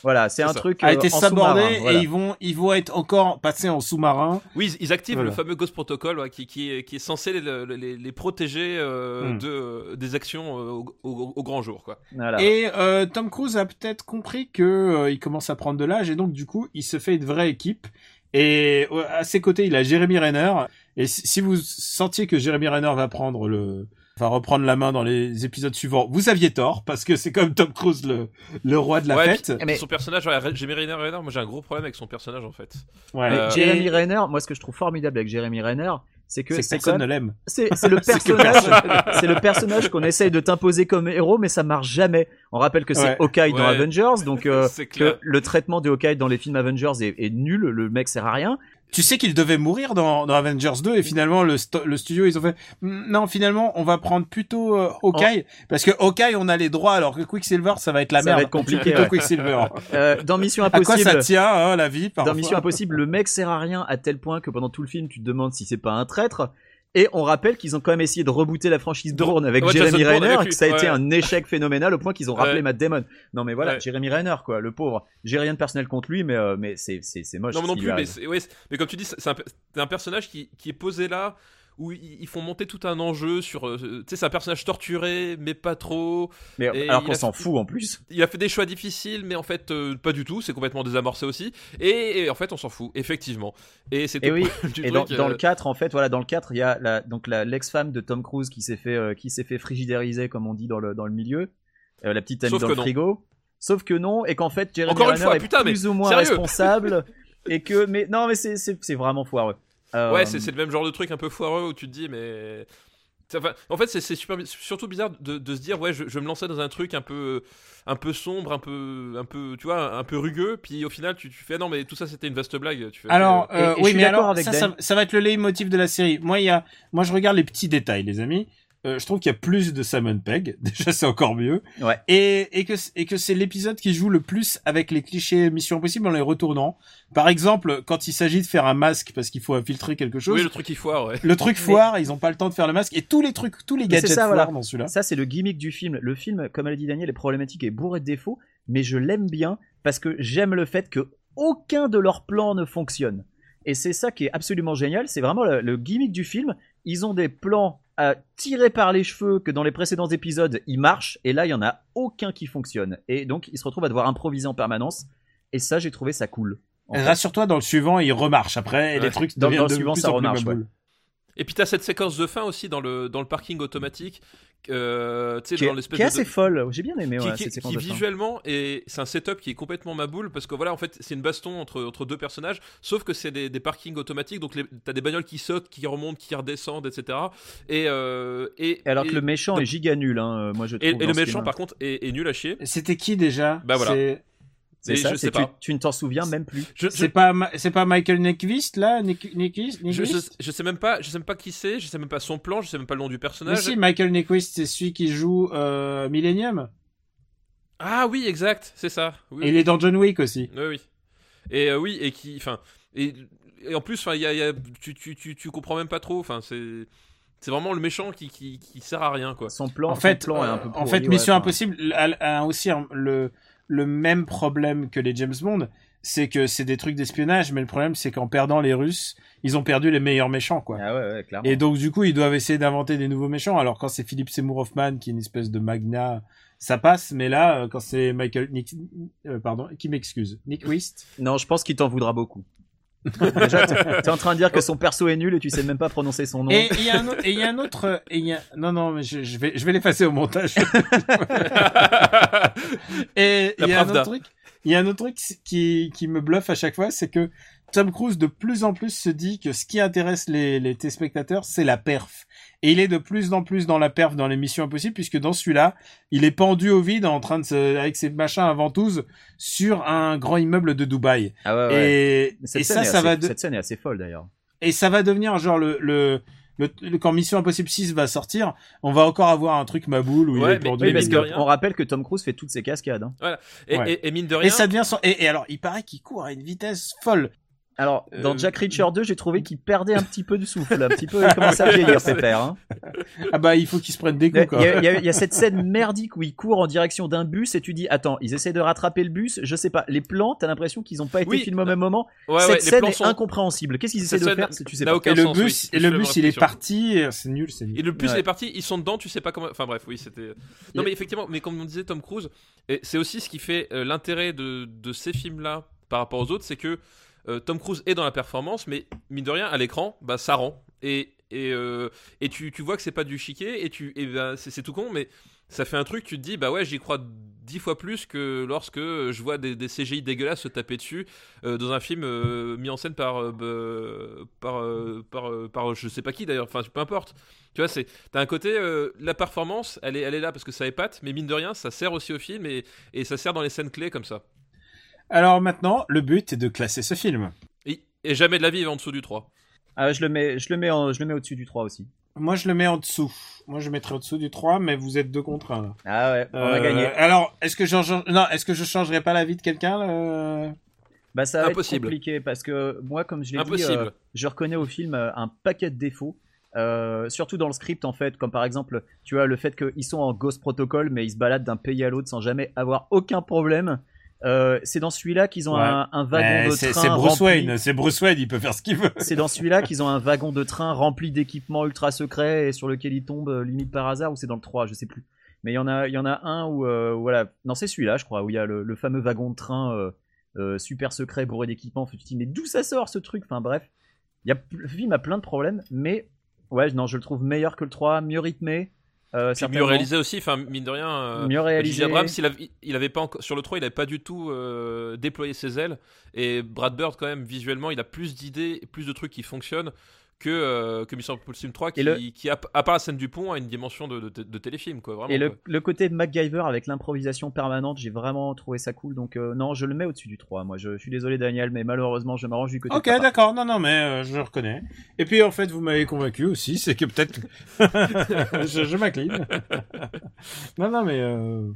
Euh, voilà, c'est un ça. truc. a euh, été en sabordé voilà. et ils vont ils vont être encore passés en sous-marin. Oui, ils- ils activent Voilà. le fameux Ghost Protocol ouais, qui, qui, est, qui est censé les, les, les protéger euh, Hmm. de, des actions euh, au, au- au grand jour. Quoi. Voilà. Et euh, Tom Cruise a peut-être compris que euh, il commence à prendre de l'âge et donc du coup il se fait une vraie équipe. Et euh, à ses côtés il a Jeremy Renner. Et si, si vous sentiez que Jeremy Renner va prendre le va reprendre la main dans les épisodes suivants, vous aviez tort parce que c'est comme Tom Cruise le le roi de la Ouais, fête. Mais- Son personnage, Jeremy Renner, Renner, moi j'ai un gros problème avec son personnage en fait. Ouais. Euh, Jeremy Renner, moi, ce que je trouve formidable avec Jeremy Renner, c'est que c'est que personne ne l'aime. c'est c'est *laughs* le personnage, c'est le personnage qu'on essaye de t'imposer comme héros, mais ça marche jamais. On rappelle que c'est Ouais. Hawkeye dans Ouais. Avengers, donc euh, *laughs* que le traitement de Hawkeye dans les films Avengers est, est nul, le mec sert à rien. Tu sais qu'il devait mourir dans, dans Avengers 2 et finalement le, le studio ils ont fait Hmm, non finalement on va prendre plutôt euh, Hawkeye parce que Hawkeye on a les droits alors que Quicksilver ça va être la Ça va merde être compliqué, plutôt ouais. Quicksilver *laughs* Euh, dans Mission à quoi Impossible, ça tient hein, la vie parfois dans Mission Impossible, le mec sert à rien à tel point que pendant tout le film, tu te demandes si c'est pas un traître. Et on rappelle qu'ils ont quand même essayé de rebooter la franchise Bourne avec ouais, Jeremy Renner, et que ça a été un échec phénoménal au point qu'ils ont rappelé Ouais. Matt Damon. Non mais voilà. Jeremy Renner quoi, le pauvre. J'ai rien de personnel contre lui, mais euh, mais c'est moche. Non, mais non plus, mais, mais comme tu dis, c'est un, un personnage qui, qui est posé là où ils ils font monter tout un enjeu sur. euh, Tu sais, c'est un personnage torturé, mais pas trop. Mais alors qu'on s'en fout en plus. Il a fait des choix difficiles, mais en fait, euh, pas du tout. C'est complètement désamorcé aussi. Et, et en fait, on s'en fout, effectivement. Et c'est Et oui, *laughs* du Et dans, truc, dans euh, le 4, en fait, voilà, dans le 4, il y a la, donc la, l'ex-femme de Tom Cruise qui s'est fait, euh, qui s'est fait frigidériser, comme on dit dans le, dans le milieu. Euh, la petite amie Sauf dans le non. frigo. Sauf que non, et qu'en fait, Jeremy Encore une Renner fois, est putain, mais plus ou moins sérieux responsable. et que, mais non, mais c'est vraiment foireux. Euh, Ouais, c'est c'est le même genre de truc un peu foireux où tu te dis, mais. enfin, en fait, c'est super, surtout bizarre de, de se dire, ouais, je, me lancer dans un truc un peu, un peu sombre, un peu, un peu, tu vois, un peu rugueux, puis au final, tu, tu fais, non, mais tout ça, c'était une vaste blague. Tu fais, alors euh, et oui mais alors avec ça, Dan. ça ça va être le leitmotiv de la série moi il y a moi je regarde les petits détails les amis Euh, je trouve qu'il y a plus de Simon Pegg *laughs* déjà c'est encore mieux Ouais. et et que et que c'est l'épisode qui joue le plus avec les clichés Mission Impossible en les retournant par exemple quand il s'agit de faire un masque parce qu'il faut infiltrer quelque chose Oui, le truc qui foire, ouais. Le truc foire, ils ont pas le temps de faire le masque et tous les trucs, tous les gadgets ça, foirent voilà. dans celui-là. Ça, c'est le gimmick du film. Le film, comme a dit Daniel, est problématique et bourré de défauts, mais je l'aime bien parce que j'aime le fait que aucun de leurs plans ne fonctionne. Et c'est ça qui est absolument génial. C'est vraiment le, le gimmick du film. Ils ont des plans à tirer par les cheveux que dans les précédents épisodes, ils marchent. Et là, il y en a aucun qui fonctionne. Et donc, ils se retrouvent à devoir improviser en permanence. Et ça, j'ai trouvé ça cool. Rassure-toi, dans le suivant, il remarche après et Ouais. les trucs Dans- deviennent dans le de suivant, plus ça en plus remarche. Et puis t'as cette séquence de fin aussi dans le, dans le parking automatique, euh, tu sais, Qui dans est, l'espèce qui est de- assez folle. J'ai bien aimé qui, ouais, qui- cette séquence qui de fin. visuellement et c'est un setup qui est complètement maboule parce que voilà en fait c'est une baston entre, entre deux personnages sauf que c'est des, des parkings automatiques donc les- t'as des bagnoles qui sautent qui remontent qui redescendent etc et euh, et, Et alors que le méchant donc- est giga nul, hein, moi je trouve. et, le méchant par contre est, est nul à chier C'était qui déjà? Bah voilà. C'est- C'est Et ça, je c'est sais tu, pas. tu ne t'en souviens même plus. C'est pas c'est pas Michael Nyqvist là, Nyqvist, Nyqvist, je, je, je sais même pas je sais même pas qui c'est je sais même pas son plan je sais même pas le nom du Mais personnage si Michael Nyqvist, c'est celui qui joue euh, Millennium. Ah oui, exact, c'est ça. Oui, Et il est dans John Wick aussi. Oui, oui. Et euh, oui, et qui, enfin, et, et en plus, enfin, il y a, y a- tu, tu, tu, tu comprends même pas trop. Enfin, c'est, c'est vraiment le méchant qui, qui, qui sert à rien, quoi. Son plan, En son fait, plan est un euh, peu en pourri, fait, ouais, Mission. Impossible a, a aussi un- le, le même problème que les James Bond, c'est que c'est des trucs d'espionnage, mais le problème c'est qu'en perdant les Russes, ils ont perdu les meilleurs méchants, quoi. Ah ouais, ouais, clairement. Et donc du coup, ils doivent essayer d'inventer des nouveaux méchants. Alors quand c'est Philippe Seymour Hoffman qui est une espèce de magna, ça passe. Mais là, euh, quand c'est Michael, Nick, euh, pardon, qui m'excuse, Nick Wist. Non, je pense qu'il t'en voudra beaucoup. Déjà, t'es en train de dire que son perso est nul et tu sais même pas prononcer son nom. Et il y a un autre, et il y a un autre, et il y a, non non, mais je, je vais, je vais l'effacer au montage. *laughs* Et il y a un autre truc, il y a un autre truc qui, qui me bluffe à chaque fois, c'est que Tom Cruise de plus en plus se dit que ce qui intéresse les, les téléspectateurs, c'est la perf. Et il est de plus en plus dans la perf dans les Missions Impossibles, puisque dans celui-là, il est pendu au vide en train de se, avec ses machins à ventouse sur un grand immeuble de Dubaï. Ah ouais, ouais. Et, Cette et scène ça, ça assez- va de, Cette scène est assez folle d'ailleurs. et ça va devenir genre le, le, le, le- quand Mission Impossible 6 va sortir, on va encore avoir un truc maboule où il Ouais, est mais- pendu. Oui, mais parce rien- qu'on rappelle que Tom Cruise fait toutes ses cascades. hein. Et, Ouais. et, et mine de rien, Et ça devient son... et, et alors, il paraît qu'il court à une vitesse folle. Alors, dans Euh, Jack Reacher 2, j'ai trouvé qu'il perdait un petit peu de souffle, un petit peu, il commençait à *laughs* vieillir, pépère. Hein. Ah bah, il faut qu'il se prenne des Il y, a, coups, quoi. il y a- y y cette scène merdique où il court en direction d'un bus et tu dis, attends, ils essaient de rattraper le bus, je sais pas, les plans, t'as l'impression qu'ils ont pas été Oui, filmés au même moment. ouais, ouais, cette les scène plans est sont. incompréhensible. Qu'est-ce qu'ils essaient de faire si tu sais n'a pas aucun Et le sens, bus, et le bus, il est parti, et c'est nul, c'est Et nul. le plus Ouais. il est parti, ils sont dedans, tu sais pas comment. Enfin bref, oui, c'était. Non mais effectivement, mais comme on disait Tom Cruise, et c'est aussi ce qui fait euh, l'intérêt de, de ces films-là par rapport aux autres, c'est que euh, Tom Cruise est dans la performance, mais mine de rien, à l'écran, bah ça rend. Et et, euh, et tu, tu vois que c'est pas du chiquet, et tu et bah, c'est tout con, mais ça fait un truc, tu te dis bah ouais, j'y crois dix fois plus que lorsque je vois des, CGI dégueulasses se taper dessus euh, dans un film euh, mis en scène par euh, bah, par, euh, par, euh, par je sais pas qui d'ailleurs, enfin peu importe. Tu vois, c'est t'as un côté euh, la performance, elle est elle est là parce que ça épate, mais mine de rien, ça sert aussi au film et, et ça sert dans les scènes clés comme ça. Alors maintenant, le but est de classer ce film. Et, et jamais de la vie il en dessous du 3. Ah, je le mets, je le mets, en- je le mets au-dessus du 3 aussi. Moi, je le mets en dessous. Moi, je mettrais en dessous du 3, mais vous êtes deux contre un, là. Ah ouais, on a Euh, gagné. Alors, est-ce que je non, est-ce que je changerais pas la vie de quelqu'un là Bah ça va Impossible. être compliqué parce que moi, comme je l'ai dit, Impossible. euh, je reconnais au film euh, un paquet de défauts. Euh, surtout dans le script en fait, comme par exemple, tu vois le fait qu'ils sont en Ghost Protocol, mais ils se baladent d'un pays à l'autre sans jamais avoir aucun problème. Euh, c'est dans celui-là qu'ils ont Ouais. un, un wagon Eh, de train c'est Bruce rempli- Wayne, c'est Bruce Wayne, il peut faire ce qu'il veut. C'est dans celui-là qu'ils ont un wagon de train rempli d'équipements ultra secrets et sur lequel ils tombent euh, limite par hasard ou c'est dans le 3, je sais plus. Mais il y en a, il y en a un où, euh, voilà, non c'est celui-là je crois, où il y a le, le fameux wagon de train super secret bourré d'équipements. Tu te dis mais d'où ça sort ce truc? Enfin bref, il y a, le film a plein de problèmes, mais ouais non je le trouve meilleur que le 3, mieux rythmé, euh, Puis mieux réalisé aussi, enfin mine de rien. euh, mieux réalisé. Abrams, il avait, il avait pas encore, sur le 3, il avait pas du tout euh, déployé ses ailes. Et Brad Bird, quand même, visuellement, il a plus d'idées, plus de trucs qui fonctionnent que, euh, que Mission Impossible 3, qui, Et le- qui a, à part la scène du pont, a une dimension de, de, de téléfilm, quoi. Vraiment. Et le, quoi. le côté MacGyver avec l'improvisation permanente, j'ai vraiment trouvé ça cool. Donc euh, non, je le mets au-dessus du 3. Moi, je, je suis désolé Daniel, mais malheureusement, je m'arrange du côté. Ok, d'accord, non, non, mais euh, je le reconnais. Et puis en fait, vous m'avez convaincu aussi, c'est que peut-être *laughs* *laughs* je, je m'incline. *laughs* non, non, mais euh,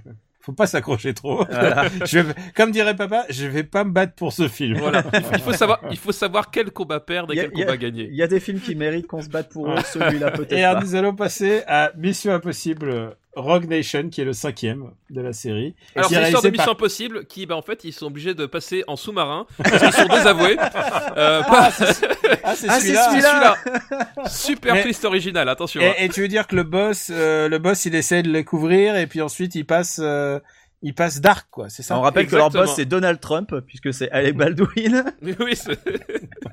faut pas s'accrocher trop. Voilà. *laughs* je vais, comme dirait papa, je vais pas me battre pour ce film. Voilà. il, faut, *laughs* il faut savoir, il faut savoir quel combat perdre et a- quel a- combat gagner. Il y a des films qui méritent qu'on se batte pour eux, *laughs* celui-là peut-être Et alors, pas. nous allons passer à Mission Impossible Rogue Nation, qui est le cinquième de la série. Alors qui c'est est l'histoire de Mission par- Impossible qui, bah en fait, ils sont obligés de passer en sous-marin parce qu'ils sont désavoués. *laughs* Euh, pas- Ah, c'est Ah, c'est celui-là. c'est celui-là. celui-là. *laughs* Super Mais- twist original, attention. hein. Et, tu veux dire que le boss, euh, le boss, il essaie de les couvrir et puis ensuite il passe, euh, il passe dark, quoi. C'est ça. On rappelle que leur boss c'est Donald Trump, puisque c'est Alec Baldwin, *laughs* Oui, c'est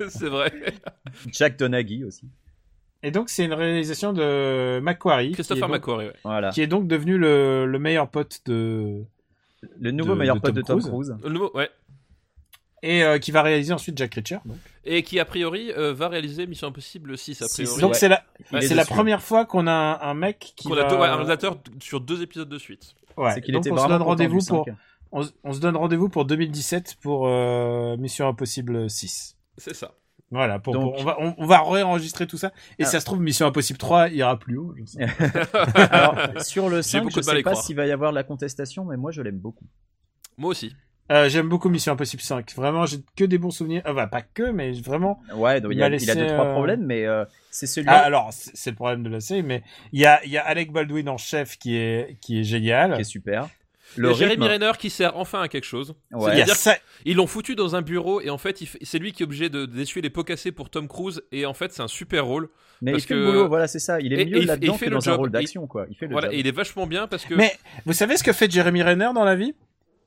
c'est vrai. Jack Donaghy aussi. Et donc c'est une réalisation de Macquarie, Christopher donc, McQuarrie, ouais. Voilà. qui est donc devenu le, le meilleur pote de Le nouveau de- meilleur de pote Tom de Tom Cruise. Cruise. Le nouveau, ouais. et euh, qui va réaliser ensuite Jack Reacher. Donc, Et qui, a priori, euh, va réaliser Mission Impossible 6, a Six. priori. Donc Ouais. c'est la, c'est la première fois qu'on a un, un mec qui Qu'on va... a deux, ouais, un réalisateur sur deux épisodes de suite. Ouais. C'est qu'il Donc était on se vraiment donne rendez-vous pour, on, se- on se donne rendez-vous pour 2017 pour euh, Mission Impossible 6. C'est ça. Voilà, pour, Donc- pour- on va on, on va réenregistrer tout ça et Ah. si ça se trouve Mission Impossible 3 ira plus haut. ne. *laughs* Alors, sur le J'ai 5, beaucoup je à sais pas s'il va y avoir de la contestation, mais moi je l'aime beaucoup. Moi aussi. Euh, J'aime beaucoup Mission Impossible 5. Vraiment, j'ai que des bons souvenirs. Enfin, pas que, mais vraiment. Ouais, donc il, y a, il a deux laissé, trois euh, problèmes, mais euh, c'est celui Ah, alors, c'est c'est le problème de la série, mais il y a, il y a Alec Baldwin en chef qui est, qui est génial. qui est super. Le a Jeremy rythme, Renner qui sert enfin à quelque chose. Ouais. A C'est-à-dire ça, Ils l'ont foutu dans un bureau et en fait, c'est lui qui est obligé de d'essuyer les pots cassés pour Tom Cruise et en fait, c'est un super rôle. mais il fait que- le boulot, voilà, c'est ça. Il est Et- mieux là-dedans que le dans un rôle Il- d'action, quoi. Il fait le Voilà, job. et il est vachement bien parce que Mais vous savez ce que fait Jeremy Renner dans la vie?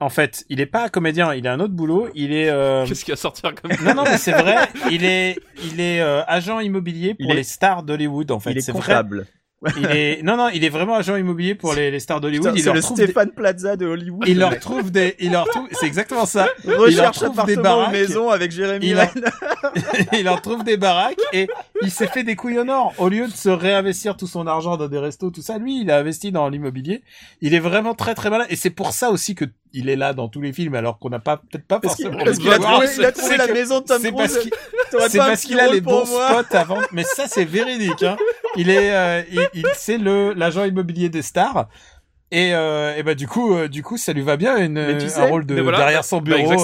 En fait, il est pas comédien, il a un autre boulot. Il est. euh, qu'est-ce qu'il va sortir comme Non, non, mais c'est vrai. Il est, il est euh, agent immobilier pour Il est- les stars d'Hollywood. En fait, il est c'est vrai. Il est. *laughs* Non, non, il est vraiment agent immobilier pour les, les stars d'Hollywood. Il C'est leur le des- Stéphane Plaza de Hollywood. Il leur trouve des. Il leur trouve. C'est exactement ça. *laughs* recherche trouve des baraques. maison avec Jérémy Il a- Renner. *laughs* il leur trouve des baraques et il s'est fait des couilles au nord. Au lieu de se réinvestir tout son argent dans des restos, tout ça, lui, il a investi dans l'immobilier. Il est vraiment très très malin et c'est pour ça aussi que il est là dans tous les films alors qu'on n'a pas peut-être pas Parce forcément. parce qu'il a trouvé, il a trouvé la maison de Tom Cruise. c'est parce qu'il a les bons spots avant. Mais ça, c'est véridique. Hein. Il est, euh, il, il- c'est le l'agent immobilier des stars. Et, euh, et bah du coup, euh, du coup, ça lui va bien une, Mais tu sais, un rôle de voilà, derrière son bah, bureau. euh,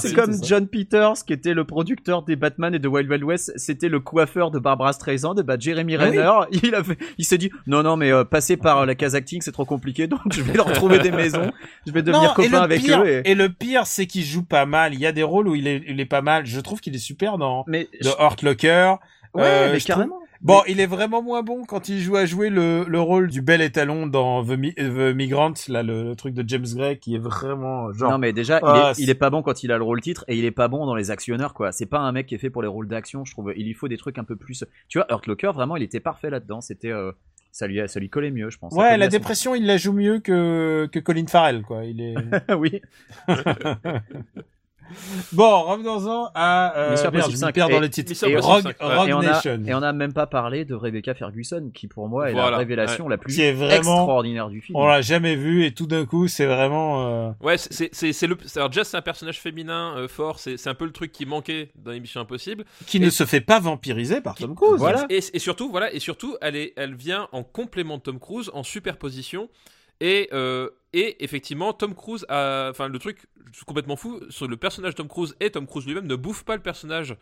C'est comme, c'est. John Peters, qui était le producteur des Batman et de Wild Wild West. C'était le coiffeur de Barbara Streisand. Et bah, Jeremy Ah oui. Renner, *laughs* il a fait, il s'est dit, non, non, mais euh, passer par la case acting, c'est trop compliqué. Donc, je vais leur trouver des maisons. Je vais devenir Non, copain avec pire, eux. Et... et le pire, c'est qu'il joue pas mal. Il y a des rôles où il est, il est pas mal. Je trouve qu'il est super dans Mais, The Hurt Locker. ouais, Euh, mais carrément. Bon, il est vraiment moins bon quand il joue à jouer le, le rôle du bel étalon dans The, Mi- The Migrant, là, le, le truc de James Gray, qui est vraiment genre. Non mais déjà Ah, il, est, c'est- il est pas bon quand il a le rôle titre et il est pas bon dans les actionneurs quoi. C'est pas un mec qui est fait pour les rôles d'action, je trouve. Il lui faut des trucs un peu plus. Tu vois, Hurt Locker vraiment il était parfait là-dedans. C'était euh, ça lui ça lui collait mieux je pense. Ouais, la son- dépression, il la joue mieux que, que Colin Farrell, quoi. Il est... *laughs* oui. *laughs* *laughs* bon, revenons-en à, euh, Mission merde, Impossible je me 5. perds Et- dans les titres. Et Rogue, 5, ouais. Rogue et, on a, Nation. et on a même pas parlé de Rebecca Ferguson qui pour moi est Voilà, la révélation la plus Qui est vraiment- extraordinaire du film. On l'a jamais vu et tout d'un coup, c'est vraiment, euh, Ouais, c'est- le. Alors déjà, c'est un personnage féminin euh, fort. C'est un peu le truc qui manquait dans l'émission Impossible. qui ne se fait pas vampiriser par Tom Cruise. Voilà. Et, et surtout, voilà, et surtout, elle est, elle vient en complément de Tom Cruise, en superposition. Et, euh, et effectivement, Tom Cruise a, enfin, le truc complètement fou sur le personnage Tom Cruise et Tom Cruise lui-même ne bouffe pas le personnage,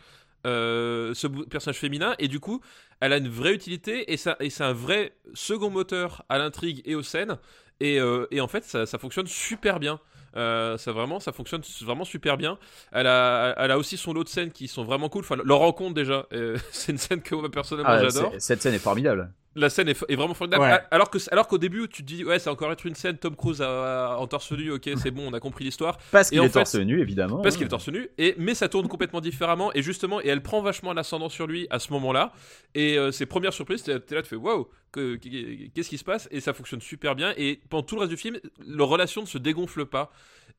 euh, ce personnage féminin. Et du coup, elle a une vraie utilité et et c'est un vrai second moteur à l'intrigue et aux scènes. Et, euh, et en fait, ça fonctionne super bien. Euh, ça vraiment, ça fonctionne vraiment super bien. Elle a, elle a aussi son lot de scènes qui sont vraiment cool. Enfin, leur rencontre déjà, euh, *laughs* c'est une scène que moi personnellement Ah, j'adore. cette scène est formidable. La scène est, est vraiment formidable. Ouais. Alors que, alors qu'au début, tu te dis, ouais, c'est encore être une scène Tom Cruise à- à- en torse nu. Ok, c'est bon, on a compris l'histoire. Parce qu'il en est fait, torse nu évidemment. Parce qu'il est torse nu, et, mais ça tourne complètement différemment, et justement, et elle prend vachement l'ascendant sur lui à ce moment-là, et euh, ses premières surprises, t'es là, tu fais waouh, que- que- qu'est-ce qui se passe, et ça fonctionne super bien, et pendant tout le reste du film, leur relation ne se dégonfle pas,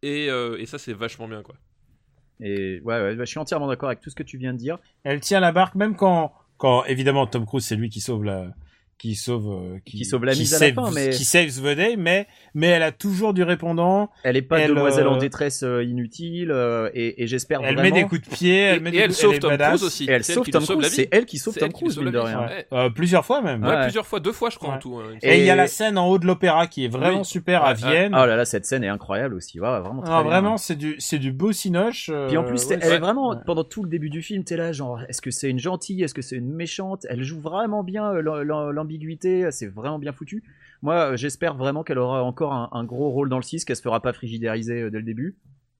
et, euh, et ça, c'est vachement bien, quoi. Et ouais, ouais, je suis entièrement d'accord avec tout ce que tu viens de dire. Elle tient la barque même quand, quand évidemment Tom Cruise c'est lui qui sauve la, qui sauve, euh, Qui sauve la mise à la fin, mais- qui saves the day, mais mais elle a toujours du répondant. Elle est pas Elle, demoiselle euh, en détresse euh, inutile euh, et, et j'espère Elle vraiment. met des coups de pied, elle Et, met et des elle coups- sauve est Tom. Cruise aussi. Et elle sauve qui Tom Cruise. vie. C'est elle qui sauve Tom elle Cruise mine de rien. Ouais. Euh, plusieurs fois même. Ouais, Ouais. plusieurs fois, deux fois, je crois, Ouais. en tout. hein. Et il y a la scène en haut de l'opéra qui est vraiment Oui. super à. Vienne. Oh là là, cette scène est incroyable aussi. Ouais, vraiment très Ah, vraiment, c'est du, c'est du beau cinoche. euh, Puis en plus, elle est vraiment pendant tout le début du film, t'es là genre, est-ce que c'est une gentille, est-ce que c'est une méchante? Elle joue vraiment bien euh, c'est vraiment bien foutu. Moi, euh, j'espère vraiment qu'elle aura encore un, un gros rôle dans le 6, qu'elle se fera pas frigidériser euh, dès le début.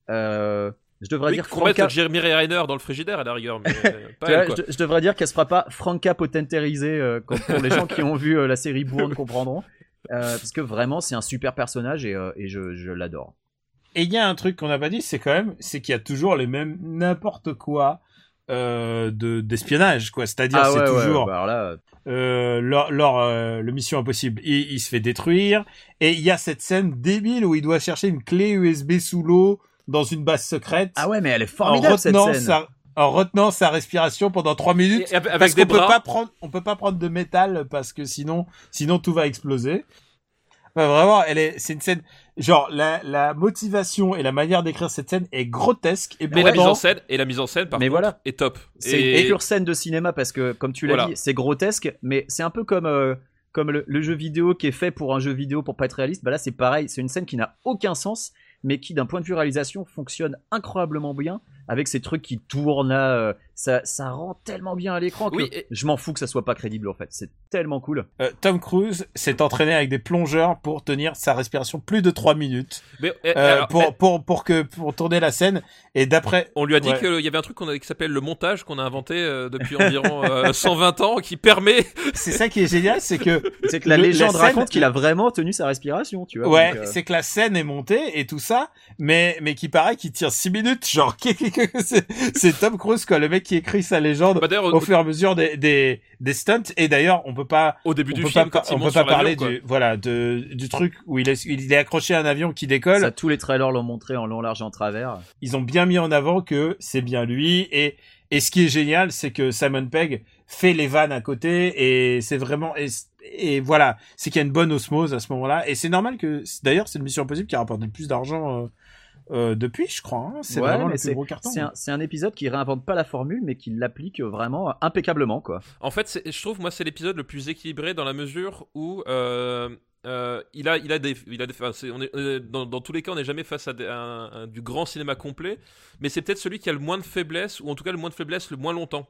Euh, je devrais Oui, dire qu'on mette Franca, Jeremy Renner dans le frigidaire à la rigueur, mais *laughs* pas tu elle, vois, quoi. je, je devrais dire qu'elle se fera pas Franca potentérisée euh, comme pour les gens qui ont vu euh, la série Bourne *laughs* comprendront. Euh, parce que vraiment, c'est un super personnage et, euh, et je, je l'adore. Et il y a un truc qu'on n'a pas dit, c'est quand même, c'est qu'il y a toujours les mêmes n'importe quoi euh, de d'espionnage, quoi. C'est-à-dire, Ah c'est ouais, ouais, toujours bah alors là, euh, lors, lors, euh, le Mission Impossible, il, il se fait détruire, et il y a cette scène débile où il doit chercher une clé USB sous l'eau dans une base secrète. ah ouais, mais elle est en formidable cette retenant scène. sa en retenant sa respiration pendant trois minutes. Et avec parce des peut bras. pas prendre, on peut pas prendre de métal parce que sinon, sinon tout va exploser. Ouais, vraiment, elle est, c'est une scène, genre, la, la motivation et la manière d'écrire cette scène est grotesque et Mais la mise en scène et la mise en scène par Mais contre voilà. est top. C'est Et- une pure scène de cinéma parce que, comme tu l'as Voilà. dit, c'est grotesque, mais c'est un peu comme, euh, comme le, le jeu vidéo qui est fait pour un jeu vidéo pour pas être réaliste. Bah là, c'est pareil, c'est une scène qui n'a aucun sens, mais qui, d'un point de vue réalisation, fonctionne incroyablement bien avec ces trucs qui tournent là. euh, ça, ça rend tellement bien à l'écran que Oui, et- je m'en fous que ça soit pas crédible en fait. C'est tellement cool. Euh, Tom Cruise s'est entraîné avec des plongeurs pour tenir sa respiration plus de 3 minutes mais, euh, alors, pour, pour, pour, que, pour tourner la scène. Et d'après. on lui a dit Ouais. qu'il y avait un truc qu'on a- qui s'appelle le montage qu'on a inventé euh, depuis environ euh, 120 ans qui permet *laughs* C'est ça qui est génial, c'est que. *laughs* C'est que la Le- la légende scène- raconte qu'il a vraiment tenu sa respiration, tu vois. Ouais, euh, c'est que la scène est montée et tout ça, mais mais qui paraît qu'il tire 6 minutes. Genre, *laughs* c'est c'est Tom Cruise quoi, le mec qui écrit sa légende Bah, au fur et à mesure des des, des stunts. Et d'ailleurs, on peut pas au début on du peut film pas, quand on peut pas parler du voilà de du truc où il est il est accroché à un avion qui décolle. ça, tous les trailers l'ont montré en long, large et en travers. Ils ont bien mis en avant que c'est bien lui et et ce qui est génial, c'est que Simon Pegg fait les vannes à côté et c'est vraiment et, et voilà, c'est qu'il y a une bonne osmose à ce moment-là et c'est normal que d'ailleurs c'est une Mission Impossible qui a rapporté le plus d'argent euh, euh, depuis, je crois. hein. C'est Ouais, vraiment le plus gros carton. C'est un, épisode qui réinvente pas la formule, mais qui l'applique vraiment impeccablement, quoi. En fait, je trouve moi c'est l'épisode le plus équilibré dans la mesure où euh, euh, il a il a des il a des enfin, c'est- on est, on est- dans, dans tous les cas on n'est jamais face à, des- à un- un- du grand cinéma complet, mais c'est peut-être celui qui a le moins de faiblesse ou en tout cas le moins de faiblesse le moins longtemps.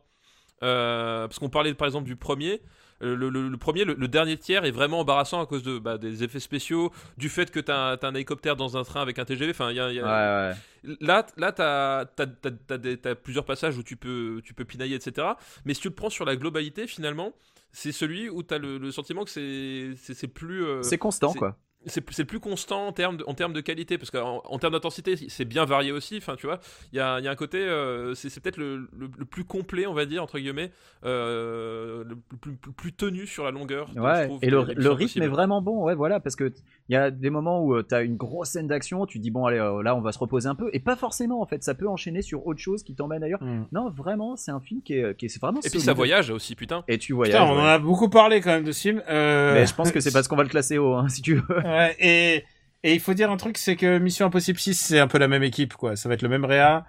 Euh, parce qu'on parlait par exemple du premier. Euh, Le, le- le premier, le, le dernier tiers est vraiment embarrassant à cause de, bah, des effets spéciaux, du fait que t'as as un hélicoptère dans un train avec un TGV. Enfin, il y a, il y a- Ouais, ouais. Là, là, t'as t'as plusieurs passages où tu peux, tu peux pinailler, etc. Mais si tu le prends sur la globalité, finalement, c'est celui où t'as le, le sentiment que c'est, plus, euh, C'est constant, quoi. C'est, c'est plus constant en termes de, en termes de qualité, parce qu'en en termes d'intensité, c'est bien varié aussi. Enfin, tu vois, il y a, y a un côté, euh, c'est, peut-être le, le- le plus complet, on va dire entre guillemets, euh, le plus, plus, plus tenu sur la longueur. je Ouais, trouve, et le, le rythme est vraiment bon, ouais, voilà, parce que il y a des moments où tu t'as une grosse scène d'action, tu dis bon, allez, euh, là, on va se reposer un peu, et pas forcément, en fait, ça peut enchaîner sur autre chose qui t'emmène ailleurs. Hmm. Non, vraiment, c'est un film qui est, qui est vraiment Et puis ça voyage aussi, putain. Et tu voyages. Putain, on en a beaucoup parlé quand même de ce film. Euh... Mais je pense que c'est parce qu'on va le classer haut, hein, si tu veux. *laughs* Ouais, et, et il faut dire un truc, c'est que Mission Impossible 6, c'est un peu la même équipe, quoi. Ça va être le même réa.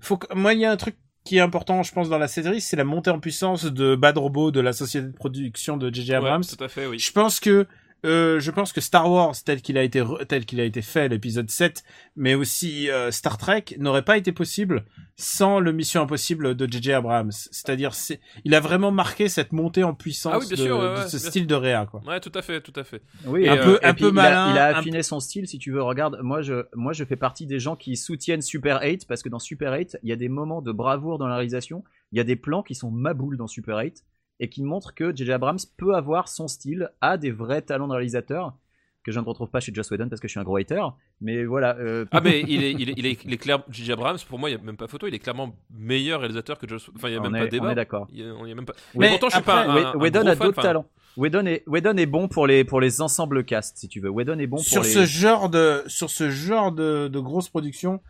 Faut que, moi, il y a un truc qui est important, je pense, dans la série, c'est la montée en puissance de Bad Robot, de la société de production de J.J. Abrams. Ouais, tout à fait, oui. Je pense que euh, je pense que Star Wars tel qu'il a été re- tel qu'il a été fait l'épisode 7 mais aussi euh, Star Trek n'aurait pas été possible sans le Mission Impossible de JJ Abrams. C'est-à-dire c'est il a vraiment marqué cette montée en puissance Ah oui, de, sûr, ouais, de ouais, ce style de réa quoi. Ouais, tout à fait, tout à fait. Oui, Et, un euh, peu, un et peu il a- malin, Il a, un affiné son style, si tu veux. Regarde, moi je, moi je fais partie des gens qui soutiennent Super 8 parce que dans Super 8, il y a des moments de bravoure dans la réalisation. Il y a des plans qui sont maboules dans Super 8 et qui montrent que J.J. Abrams peut avoir son style, a des vrais talents de réalisateur que je ne retrouve pas chez Joss Whedon parce que je suis un gros hater. Mais voilà. euh, Ah mais il est, il est, il est, il est clair. J.J. Abrams, pour moi, il y a même pas photo. Il est clairement meilleur réalisateur que Joss. Enfin, il y a on, même est, pas on débat. est d'accord. Même pas. Mais Mais pourtant, je suis pas après, un, un, un Whedon gros a d'autres talents. Whedon est, Whedon est bon pour les, pour les ensembles cast, si tu veux. Whedon est bon pour sur les... ce genre de sur ce genre de, de grosse production,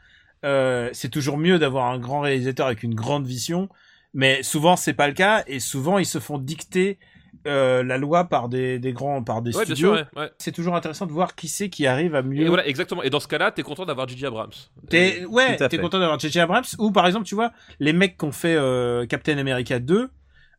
euh, c'est toujours mieux d'avoir un grand réalisateur avec une grande vision, mais souvent c'est pas le cas et souvent ils se font dicter euh, la loi par des, des grands par des Ouais, bien studios. sûr. Ouais, ouais. C'est toujours intéressant de voir qui c'est qui arrive à mieux. Et voilà, exactement. Et dans ce cas-là, t'es content d'avoir J.J. Abrams. T'es ouais, Tout à t'es content d'avoir J.J. Abrams ou par exemple tu vois les mecs qui ont fait euh, Captain America 2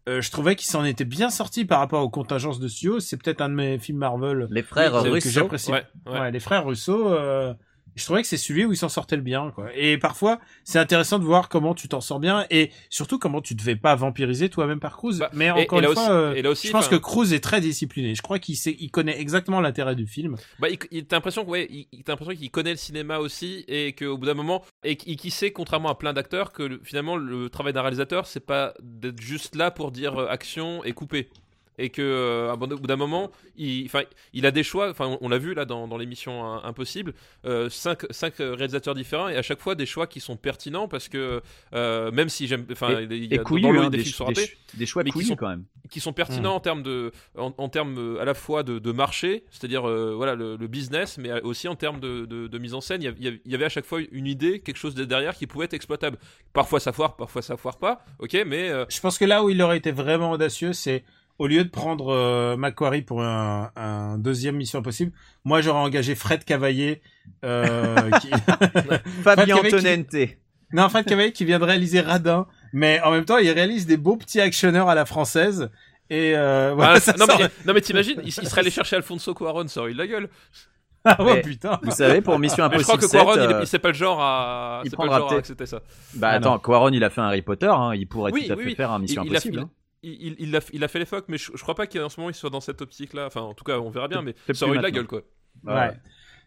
euh, je trouvais qu'ils s'en étaient bien sortis par rapport aux contingences de studio. C'est peut-être un de mes films Marvel Les frères que Russo. j'apprécie Ouais, ouais. Ouais, les frères Russo, euh, je trouvais que c'est celui où ils s'en sortaient le bien, quoi. Et parfois, c'est intéressant de voir comment tu t'en sors bien et surtout comment tu te fais pas vampiriser toi-même par Cruz. Bah, Mais encore et une fois, aussi- euh, et là aussi, je pense que Cruz est très discipliné. Je crois qu'il sait, il connaît exactement l'intérêt du film. Bah, il, il- t'as l'impression que, ouais, il, il- t'as l'impression qu'il connaît le cinéma aussi et qu'au bout d'un moment, et qu'il qu'il sait, contrairement à plein d'acteurs, que le- finalement le travail d'un réalisateur, c'est pas d'être juste là pour dire euh, action et couper. Et que, euh, au bout d'un moment, il, enfin, il a des choix. Enfin, on, on l'a vu là dans, dans l'émission euh, Impossible, euh, cinq, cinq réalisateurs différents et à chaque fois des choix qui sont pertinents parce que euh, même si j'aime, enfin, il y a dans le hein, des, des, des- choix mais qui sont- quand même. qui sont pertinents en termes de en, en termes euh, à la fois de, de marché c'est-à-dire euh, voilà le, le business mais aussi en termes de, de- de mise en scène il y, il y avait à chaque fois une idée quelque chose de derrière qui pouvait être exploitable parfois ça foire parfois ça foire pas ok mais euh, Je pense que là où il aurait été vraiment audacieux, c'est au lieu de prendre euh, Macquarie pour un, un deuxième Mission Impossible, moi j'aurais engagé Fred Cavaillé. Euh, *laughs* qui... *laughs* Fabien Antonente. Non, Fred Cavaillé qui vient de réaliser Radin, mais en même temps il réalise des beaux petits actionneurs à la française. Et euh, voilà, Ah, ça non, sort- mais, non mais t'imagines, il, il serait allé chercher Alfonso Cuaron, ça aurait eu de la gueule. *laughs* Ah ouais, Mais- putain. Vous savez, pour Mission Mais je crois Impossible que Cuaron, 7, il, euh, il c'est pas le genre à, il pas le genre à accepter ça. bah Ah, attends. Quaron, il a fait un Harry Potter, hein, il pourrait Oui, tout à oui, fait oui. faire un Mission Il- il a- Impossible. hein. Il, il, a, il a fait l'époque, mais je, je crois pas qu'en ce moment il soit dans cette optique-là. Enfin, en tout cas, on verra bien, mais ça aurait eu de la gueule, quoi. Ouais. Ouais.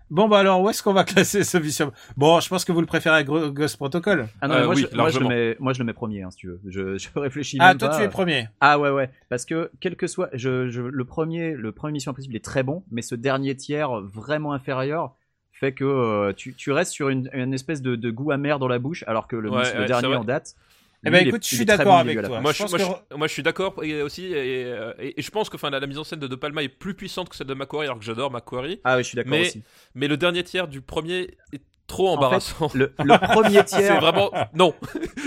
Bon bah alors où est-ce qu'on va *laughs* classer ce Mission? Bon, je pense que vous le préférez à Ghost Protocol. Ah non, Euh, moi, oui, je, moi, je le mets, moi je le mets premier, hein, si tu veux. Je, je *laughs* réfléchis Ah, même toi pas. tu es premier. Ah ouais ouais parce que quel que soit je, je le premier le premier Mission Impossible est très bon mais ce dernier tiers vraiment inférieur fait que euh, tu, tu restes sur une, une espèce de, de goût amer dans la bouche alors que le, Ouais, le ouais, c'est dernier en date Eh ben il est- écoute, je il suis d'accord avec toi. Moi, je je, pense moi, que- je, moi, je suis d'accord et aussi, et, et- et je pense que enfin, la, la mise en scène de De Palma est plus puissante que celle de Macquarie, alors que j'adore Macquarie. ah oui je suis d'accord Mais- aussi Mais le dernier tiers du premier est trop En fait, embarrassant. le, le premier *laughs* c'est tiers vraiment non.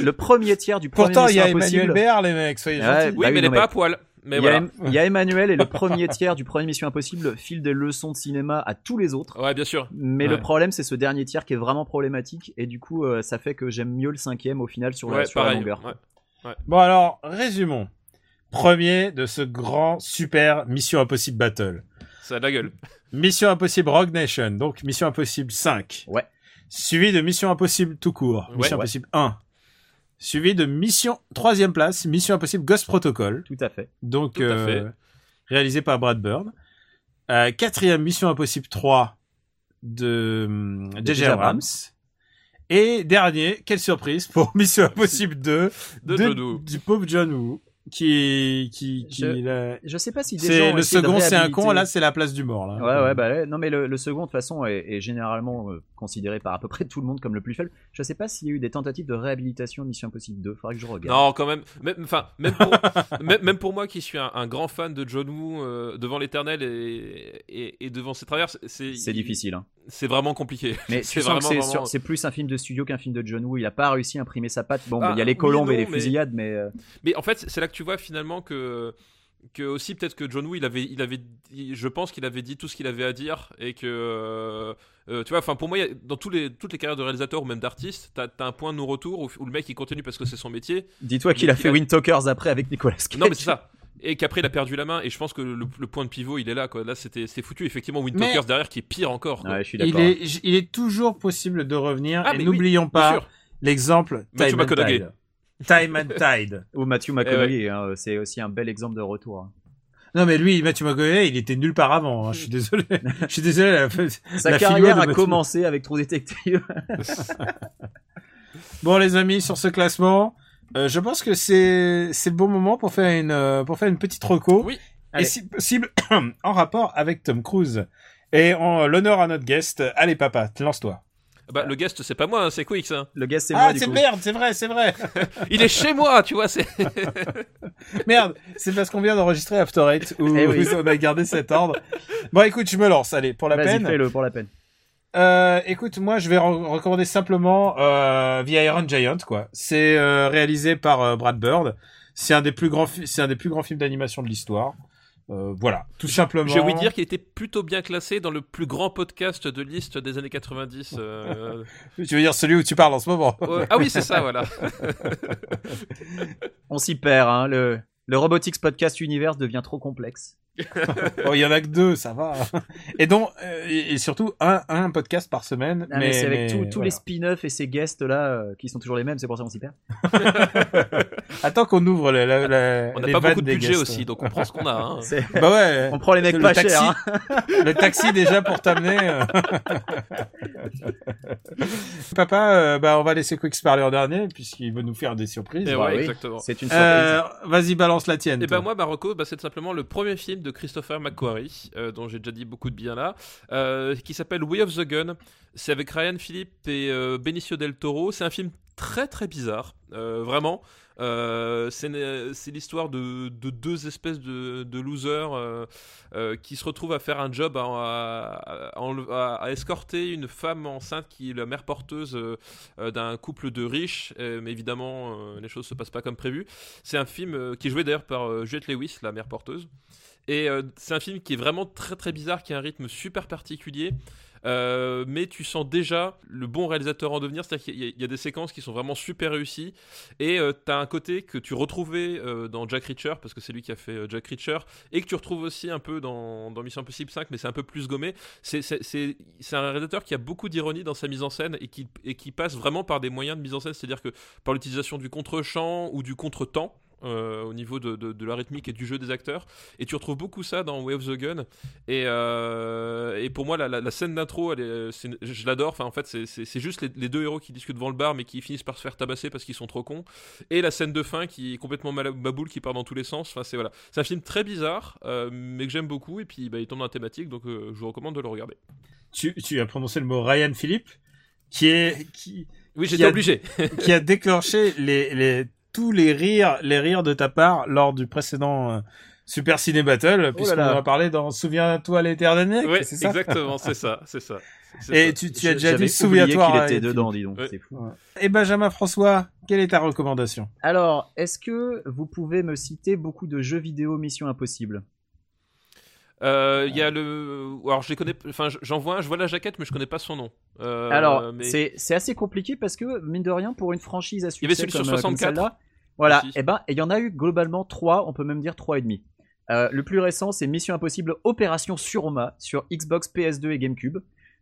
le premier tiers du premier Pourtant, il y a Emmanuel Béard, les mecs, soyez Ouais, gentils. Oui, Bah oui, mais elle non, est mais- pas à poil. Mais il y, a, voilà. Em- il y a Emmanuel et le premier tiers du premier Mission Impossible file des leçons de cinéma à tous les autres Ouais, bien sûr. mais Ouais. le problème c'est ce dernier tiers qui est vraiment problématique et du coup euh, ça fait que j'aime mieux le cinquième au final sur la, Ouais, sur la longueur ouais. Bon alors, résumons. Premier de ce grand super Mission Impossible Battle. Ça a de la gueule. Mission Impossible Rogue Nation, donc Mission Impossible 5. Ouais. Suivi de Mission Impossible tout court, Ouais. Mission Ouais. Impossible 1. Suivi de Mission, troisième place, Mission Impossible Ghost Protocol, tout à fait donc Tout à euh, fait. réalisé par Brad Bird. Euh, quatrième Mission Impossible 3 de hum, J.J. J.J. Abrams. Et dernier, quelle surprise pour *laughs* Mission Impossible 2 De du pauvre John Woo qui qui, qui Je- Je sais pas si des gens le second c'est un con là c'est la place du mort là. Ouais, ouais, bah non, mais le, le second, de toute façon, est, est généralement euh, considéré par à peu près tout le monde comme le plus faible. Je sais pas s'il y a eu des tentatives de réhabilitation de Mission Impossible 2. Faudrait que je regarde. Non, quand même. Même, enfin, même pour, *laughs* même, même pour moi qui suis un, un grand fan de John Woo euh, devant l'éternel et, et, et devant ses travers, c'est C'est difficile, hein. C'est vraiment compliqué. Mais *laughs* c'est vraiment- c'est plus un film de studio qu'un film de John Woo. Il a pas réussi à imprimer sa patte. Bon, Ah, il y a les oui, colombes et les mais- fusillades, mais euh, Mais en fait, c'est là que tu vois finalement que que aussi peut-être que John Woo il avait il avait je pense qu'il avait dit tout ce qu'il avait à dire et que euh, euh, tu vois enfin pour moi dans tous les toutes les carrières de réalisateurs ou même d'artistes t'as as un point de non retour où, où le mec il continue parce que c'est son métier. Dis-toi qu'il a fait a- Wind Talkers après avec Nicolas Cage. non mais c'est ça. Et qu'après il a perdu la main et je pense que le, le point de pivot il est là quoi. Là c'était c'est foutu. Effectivement Wind Mais- Talkers derrière qui est pire encore quoi. Ouais, je suis Il est il est toujours possible de revenir Ah, et n'oublions oui, pas l'exemple and McConaughey. Time and Tide. Ou Matthew McConaughey, hein, c'est aussi un bel exemple de retour. hein. Non mais lui Matthew McConaughey il était nulle part avant. hein, Je suis désolé. *laughs* Je suis désolé. la- Sa la carrière a Matthew- commencé avec True Detective. *laughs* Bon les amis sur ce classement, euh, je pense que c'est c'est le bon moment pour faire une euh, pour faire une petite reco. Oui. Et si possible *clears throat* en rapport avec Tom Cruise. Et en l'honneur à notre guest. Allez papa, lance-toi. Bah le guest c'est pas moi hein, c'est Quicks hein. Le gars, c'est Ah moi, du c'est merde, c'est vrai, c'est vrai. *laughs* il est chez moi tu vois c'est *laughs* Merde, c'est parce qu'on vient d'enregistrer After Eight où Eh oui. *laughs* on a gardé cet ordre. Bon, écoute, je me lance, allez, pour la Vas-y, peine. fais-le pour la peine. Euh, écoute, moi, je vais re- recommander simplement euh, The Iron Giant, quoi. C'est euh, réalisé par euh, Brad Bird. C'est un des plus grands, c'est un des plus grands films d'animation de l'histoire. Euh, voilà, tout simplement. J'ai ouï dire qu'il était plutôt bien classé dans le plus grand podcast de liste des années 90. euh, *laughs* Tu veux dire celui où tu parles en ce moment ouais. Ah oui, c'est ça, *laughs* voilà. On s'y perd, hein. Le, le Robotics Podcast Universe devient trop complexe. *laughs* Oh, il y en a que deux, ça va. Et donc, euh, et surtout un, un podcast par semaine. Mais, c'est avec mais tous- tous voilà. les spin-offs et ces guests là euh, qui sont toujours les mêmes, c'est pour ça qu'on s'y perd. *laughs* Attends qu'on ouvre la, la, la- On n'a pas beaucoup de budget guests. aussi, donc on prend ce qu'on a. hein. Bah ouais. On prend les mecs Le pas taxi. chers. hein. le taxi déjà pour t'amener. *laughs* Papa, euh, bah on va laisser Quicks parler en dernier puisqu'il veut nous faire des surprises. Et Bah ouais, oui, exactement. C'est une surprise. Euh, Vas-y, balance la tienne. Et toi. ben moi, Marocco, bah, c'est simplement le premier film de Christopher McQuarrie, euh, dont j'ai déjà dit beaucoup de bien là, euh, qui s'appelle Way of the Gun. C'est avec Ryan Philippe et euh, Benicio del Toro. C'est un film très très bizarre, vraiment. C'est l'histoire de, de deux espèces de, losers qui se retrouvent à faire un job à, à- escorter une femme enceinte qui est la mère porteuse d'un couple de riches, mais évidemment les choses se passent pas comme prévu. C'est un film qui est joué d'ailleurs par Juliette Lewis, la mère porteuse. Et euh, c'est un film qui est vraiment très très bizarre, qui a un rythme super particulier. Euh, mais tu sens déjà le bon réalisateur en devenir, c'est-à-dire qu'il y, a- des séquences qui sont vraiment super réussies, et euh, t'as un côté que tu retrouvais dans Jack Reacher, parce que c'est lui qui a fait Jack Reacher, et que tu retrouves aussi un peu dans, Mission Impossible 5, mais c'est un peu plus gommé. C'est- un réalisateur qui a beaucoup d'ironie dans sa mise en scène, et qui, et passe vraiment par des moyens de mise en scène, c'est-à-dire que par l'utilisation du contre-champ ou du contre-temps, euh, au niveau de, de- de la rythmique et du jeu des acteurs. Et tu retrouves beaucoup ça dans Way of the Gun. Et, euh, et pour moi, la, la- la scène d'intro, je l'adore. Enfin, en fait, c'est- juste les, les deux héros qui discutent devant le bar, mais qui finissent par se faire tabasser parce qu'ils sont trop cons. Et la scène de fin qui est complètement baboule, qui part dans tous les sens. Enfin, c'est voilà. C'est un film très bizarre, euh, mais que j'aime beaucoup. Et puis, bah, il tombe dans la thématique, donc je vous recommande de le regarder. Tu, tu as prononcé le mot Ryan Philippe, qui est qui, Oui, j'étais obligé. qui a déclenché les, les tous les rires les rires de ta part lors du précédent euh, Super Ciné Battle, puisqu'on là. en a parlé dans Souviens-toi l'été dernier. Oui, c'est ça? exactement, c'est ça, c'est ça. Et ça. tu, tu as déjà dit Souviens-toi. qu'il était Philippe. dedans, dis donc. Ouais. C'est fou. Et Benjamin François, quelle est ta recommandation? Alors, est-ce que vous pouvez me citer beaucoup de jeux vidéo Mission Impossible? Euh, Il y a le. Alors, je les connais. Enfin, j'en vois un, je vois la jaquette, mais je connais pas son nom. Euh, Alors, mais- c'est c'est assez compliqué parce que, mine de rien, pour une franchise à y avait succès celui sur comme, euh, comme 64 celle-là, voilà, aussi. et ben, il y en a eu globalement trois, on peut même dire trois et demi. Euh, le plus récent, c'est Mission Impossible Opération Surma sur Xbox, PS2 et GameCube,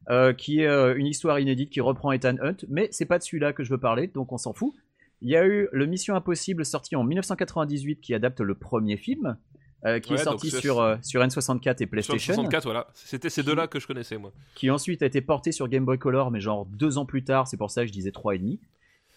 euh, qui est euh, une histoire inédite qui reprend Ethan Hunt, mais c'est pas de celui-là que je veux parler, donc on s'en fout. Il y a eu le Mission Impossible sorti en 1998 qui adapte le premier film, euh, qui Ouais, est sorti sur, euh, sur N64 et Sur PlayStation 64, voilà. C'était ces deux-là que je connaissais, moi. qui ensuite a été porté sur Game Boy Color, mais genre deux ans plus tard, c'est pour ça que je disais trois et demi.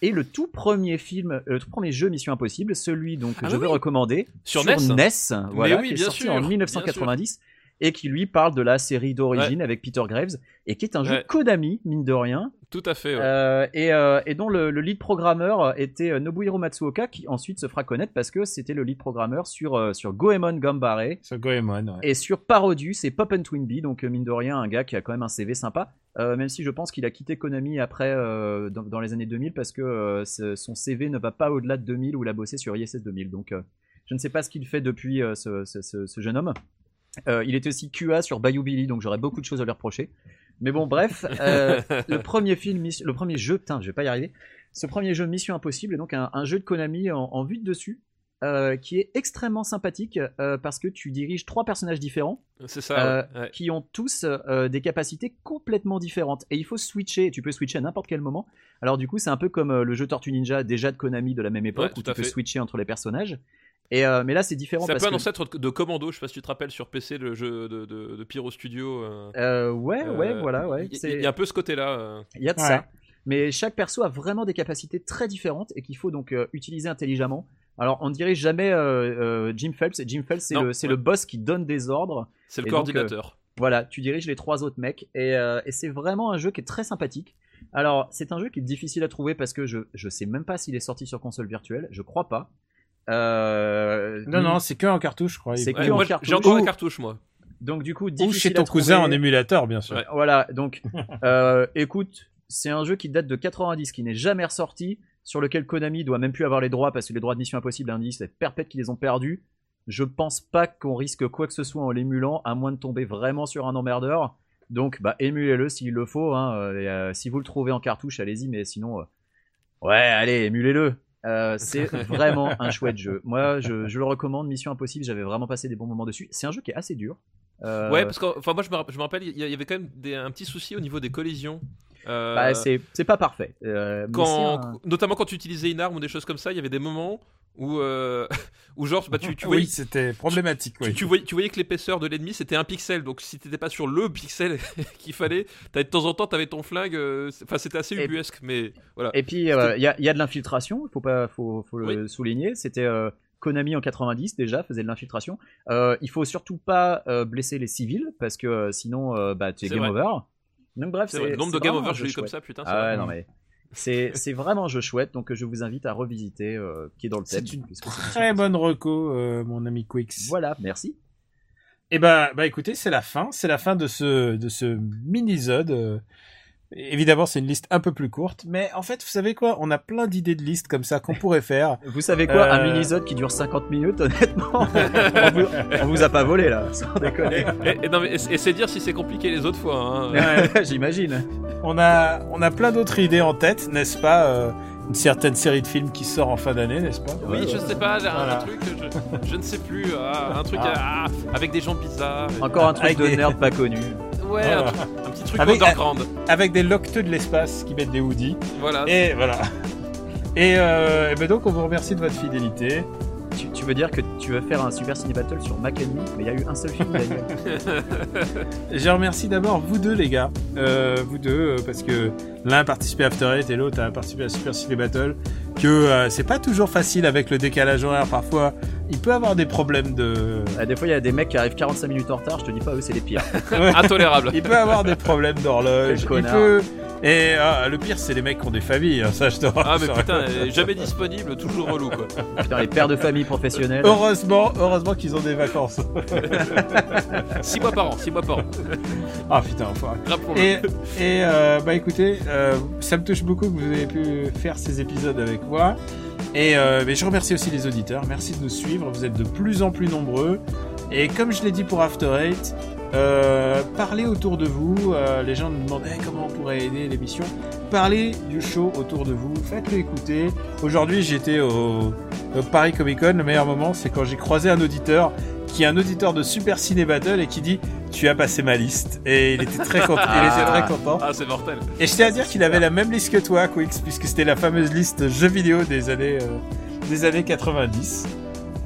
Et le tout premier film, euh, le tout premier jeu Mission Impossible, celui donc que Ah je oui. veux recommander Sur NES. Voilà, oui, qui est bien sorti sûr, en bien 1990 et qui lui parle de la série d'origine avec Peter Graves et qui est un jeu Ouais. Konami mine de rien Tout à fait. ouais. euh, et, euh, et dont le, le lead programmeur était euh, Nobuhiro Matsuoka qui ensuite se fera connaître parce que c'était le lead programmeur sur euh, sur Goemon Gambare Sur Goemon, ouais. et sur Parodius et Pop and Twinbee, donc mine de rien, un gars qui a quand même un CV sympa, euh, même si je pense qu'il a quitté Konami après, euh, dans, dans les années 2000, parce que euh, son CV ne va pas au-delà de 2000 où il a bossé sur ISS 2000. Donc euh, je ne sais pas ce qu'il fait depuis euh, ce, ce- ce- ce jeune homme. Euh, il était aussi QA sur Bayou Billy, donc j'aurais beaucoup de choses à lui reprocher. Mais bon, bref, euh, *laughs* le premier film, le premier jeu, putain, je vais pas y arriver. Ce premier jeu Mission Impossible est donc un, un jeu de Konami en, en vue de dessus, euh, qui est extrêmement sympathique parce que tu diriges trois personnages différents C'est ça. ouais, ouais. qui ont tous des capacités complètement différentes et il faut switcher. Tu peux switcher à n'importe quel moment. Alors du coup, c'est un peu comme le jeu Tortue Ninja déjà de Konami de la même époque Ouais, où tu peux fait. switcher entre les personnages. Et euh, mais là, c'est différent C'est un peu un que ancêtre de Commando, je sais pas si tu te rappelles sur PC le jeu de, de, de Pyro Studio. euh, euh, ouais, ouais, euh, voilà, ouais. Il y, a un peu ce côté-là. Il y a de Ouais. ça. Mais chaque perso a vraiment des capacités très différentes et qu'il faut donc euh, utiliser intelligemment. Alors, on ne dirige jamais euh, euh, Jim Phelps. Et Jim Phelps, c'est le, le boss qui donne des ordres. C'est le donc, coordinateur. Voilà, tu diriges les trois autres mecs et, euh, et c'est vraiment un jeu qui est très sympathique. Alors, c'est un jeu qui est difficile à trouver parce que je je sais même pas s'il est sorti sur console virtuelle, je crois pas. Euh, Non, non, c'est que en cartouche, je crois. C'est que Ouais, en moi, j'ai cartouche. encore la Ou- cartouche, moi. donc du coup Ou difficile chez ton à cousin trouver. en émulateur, bien sûr. Ouais. Voilà, donc *laughs* euh, écoute, c'est un jeu qui date de 90, qui n'est jamais ressorti, sur lequel Konami doit même plus avoir les droits parce que les droits de Mission Impossible Indie, c'est perpète qu'ils les ont perdus. Je pense pas qu'on risque quoi que ce soit en l'émulant, à moins de tomber vraiment sur un emmerdeur. Donc, bah, émulez-le s'il le faut. Hein. euh, et, euh, si vous le trouvez en cartouche, allez-y, mais sinon, euh, ouais, allez, émulez-le. Euh, *laughs* c'est vraiment un chouette jeu. Moi, je, je le recommande. Mission Impossible, j'avais vraiment passé des bons moments dessus. C'est un jeu qui est assez dur. Euh, Ouais, parce que enfin, moi je me, rappelle, il y, a- il y avait quand même des- un petit souci au niveau des collisions. Euh, bah, c'est c'est pas parfait. Euh, mais quand, c'est un- Notamment quand tu utilisais une arme ou des choses comme ça, il y avait des moments où, euh, *laughs* où genre, bah, tu, tu, oui, voyais, c'était problématique. tu, oui. tu voyais, tu voyais que l'épaisseur de l'ennemi c'était un pixel, donc si t'étais pas sur le pixel *laughs* qu'il fallait, t'avais- de temps en temps t'avais ton flingue, euh, enfin c'était assez Et- ubuesque, mais voilà. Et puis, euh, il y, a, il y a de l'infiltration, il faut, pas, faut, faut le souligner. C'était euh, Konami en 90 déjà, faisait de l'infiltration. Euh, il faut surtout pas euh, blesser les civils, parce que euh, sinon, euh, bah, tu es game vrai. over. Donc bref, C'est le nombre de game vraiment over eu comme ça, putain. c'est Ah ouais, non mais C'est c'est vraiment un jeu chouette, donc je vous invite à revisiter, euh, qui est dans le thème. C'est une très bonne reco, euh, mon ami Quix. Voilà, merci. Et bah, bah écoutez, c'est la fin, c'est la fin de ce de ce mini-zode. Évidemment, c'est une liste un peu plus courte, mais en fait, vous savez quoi? On a plein d'idées de listes comme ça qu'on pourrait faire. *laughs* Vous savez quoi? Un Euh. mini-zode qui dure 50 minutes, *laughs* honnêtement on, vous, on vous a pas volé, là, sans déconner. Et, et non, mais, et c'est dire si c'est compliqué les autres fois. hein. Ouais. *laughs* J'imagine. On a on a plein d'autres idées en tête, n'est-ce pas Euh, Une certaine série de films qui sort en fin d'année, n'est-ce pas? Oui, je sais pas, Voilà. un truc, je, je ne sais plus, ah, un truc Ah. ah, avec des gens bizarres. Encore un truc Avec de des- nerd pas connu. Ouais, Voilà. un, petit truc Avec- underground. Avec des locteux de l'espace qui mettent des hoodies. Voilà. Et voilà. Et, euh, et ben donc, on vous remercie de votre fidélité. Tu, tu veux dire que tu veux faire un Super Ciné Battle sur Mac and Me, mais il y a eu un seul film d'ailleurs. *laughs* Je remercie d'abord vous deux, les gars. Euh, vous deux, euh, parce que l'un a participé à After Eight et l'autre a participé à Super Ciné Battle. Que euh, c'est pas toujours facile avec le décalage horaire. Parfois, il peut avoir des problèmes de. Ah, des fois, il y a des mecs qui arrivent 45 minutes en retard, je te dis pas, eux, c'est les pires. *laughs* Ouais. Intolérable. Il peut avoir des problèmes d'horloge. Il peut. Et ah, le pire, c'est les mecs qui ont des familles. hein, Ça, je te Ah, mais putain, jamais disponible, toujours relou quoi. Putain, les pères de famille professionnels. Heureusement, heureusement qu'ils ont des vacances. *laughs* 6 mois par an, 6 mois par an. ah putain, enfoiré. Et euh, bah écoutez, euh, ça me touche beaucoup que vous ayez pu faire ces épisodes avec moi. Et euh, mais je remercie aussi les auditeurs. Merci de nous suivre. Vous êtes de plus en plus nombreux. Et comme je l'ai dit pour After Eight, euh, parlez autour de vous. Euh, les gens nous demandent Eh, comment on pourrait aider l'émission. Parlez du show autour de vous. Faites-le écouter. Aujourd'hui, j'étais au, au Paris Comic Con. Le meilleur moment, c'est quand j'ai croisé un auditeur qui est un auditeur de Super Ciné Battle et qui dit tu as passé ma liste et il était très content. il était très content. Ah, c'est mortel. Et je tiens à dire qu'il avait la même liste que toi, Quix, puisque c'était la fameuse liste jeux vidéo des années, euh, des années 90.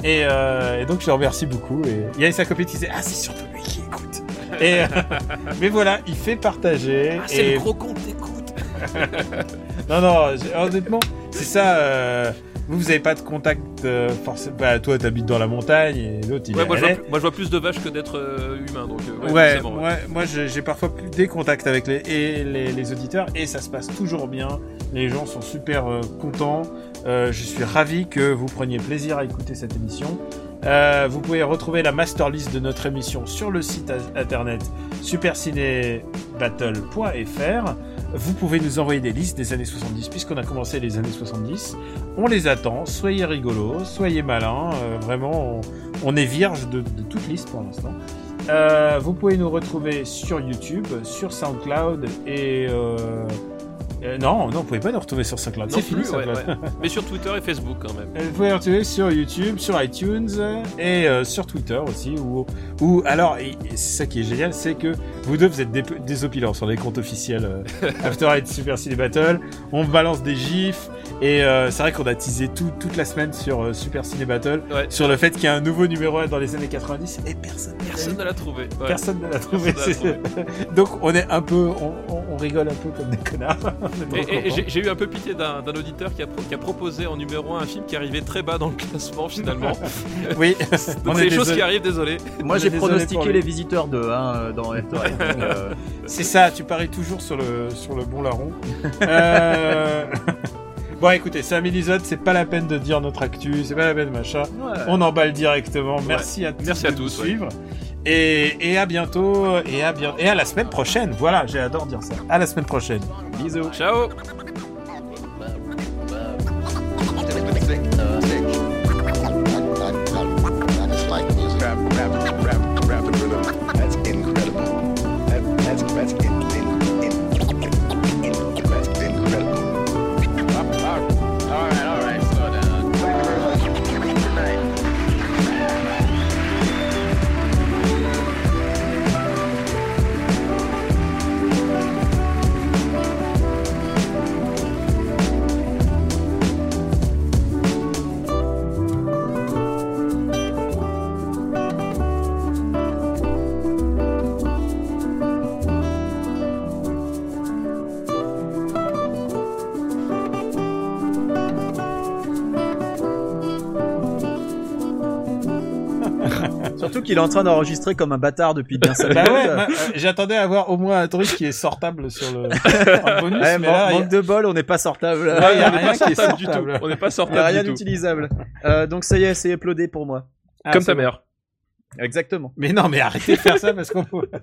Et, euh, et donc je le remercie beaucoup. Et il y avait sa copine qui disait Ah, c'est surtout lui qui écoute. Et, euh, mais voilà, il fait partager. Ah, c'est et... le gros compte, écoute. *laughs* Non, non, j'ai- honnêtement, c'est ça. euh, Vous, vous avez pas de contact euh, forcément. Bah, toi, t'habites dans la montagne et l'autre, il Ouais, est moi à je, vois, moi je vois plus de vaches que d'être euh, humain, donc euh, ouais, Ouais, forcément, ouais. moi, moi j'ai parfois plus des contacts avec les, et les, les auditeurs et ça se passe toujours bien. Les gens sont super euh, contents. Euh, je suis ravi que vous preniez plaisir à écouter cette émission. Euh, vous pouvez retrouver la master list de notre émission sur le site internet supercinébattle.fr. Vous pouvez nous envoyer des listes des années 70 puisqu'on a commencé les années 70. On les attend. Soyez rigolos, soyez malins. Euh, vraiment, on, est vierge de, de toute liste pour l'instant. Euh, vous pouvez nous retrouver sur YouTube, sur SoundCloud et euh, non, non, vous pouvez pas nous retrouver sur SoundCloud. Non C'est fini plus, ouais, ouais. *laughs* Mais sur Twitter et Facebook quand même. Vous pouvez nous retrouver sur YouTube, sur iTunes et euh, sur Twitter aussi. Ou, ou alors, c'est ça qui est génial, c'est que vous deux vous êtes des, désopilants sur les comptes officiels euh, After Eight Super Ciné Battle. On balance des gifs et euh, c'est vrai qu'on a teasé tout, toute la semaine sur Super Ciné Battle Ouais. sur le fait qu'il y a un nouveau numéro 1 dans les années 90 et personne. Personne ne l'a trouvé. Personne ne l'a trouvé. *laughs* Donc on est un peu, on, on- on rigole un peu comme des connards. Et, et- contents. j'ai- j'ai eu un peu pitié d'un d'un auditeur qui a, pro- qui a proposé en numéro 1 un film qui arrivait très bas dans le classement finalement. *laughs* oui, c'est est des choses qui arrivent, désolé. Moi, On j'ai pronostiqué les visiteurs 2 hein, dans After Eight, donc, euh, C'est ça, tu paries toujours sur le, sur le bon larron. Euh... *laughs* bon, écoutez, c'est un mini-zode, c'est pas la peine de dire notre actu, c'est pas la peine de machin. ouais. On emballe directement. Merci à tous Merci à de ouais. suivre. Et, à bientôt, et à et à la semaine prochaine. Voilà, j'adore dire ça. À la semaine prochaine. Bisous. Ciao qu'il est en train d'enregistrer comme un bâtard depuis bien 5 Bah ouais, moi, euh, j'attendais à avoir au moins un truc qui est sortable sur le *laughs* en bonus, Ouais, mais man- là, il y a- manque de bol, on n'est pas sortable. Ouais, il y a on *laughs* n'est rien pas qui est sortable du tout. sortable. On n'est pas Il y a sortable rien d'utilisable. Euh, donc ça y est, c'est uploadé pour moi. Ah, Comme ta bon. mère. Exactement. Mais non, mais arrêtez de faire ça parce qu'on peut. *laughs*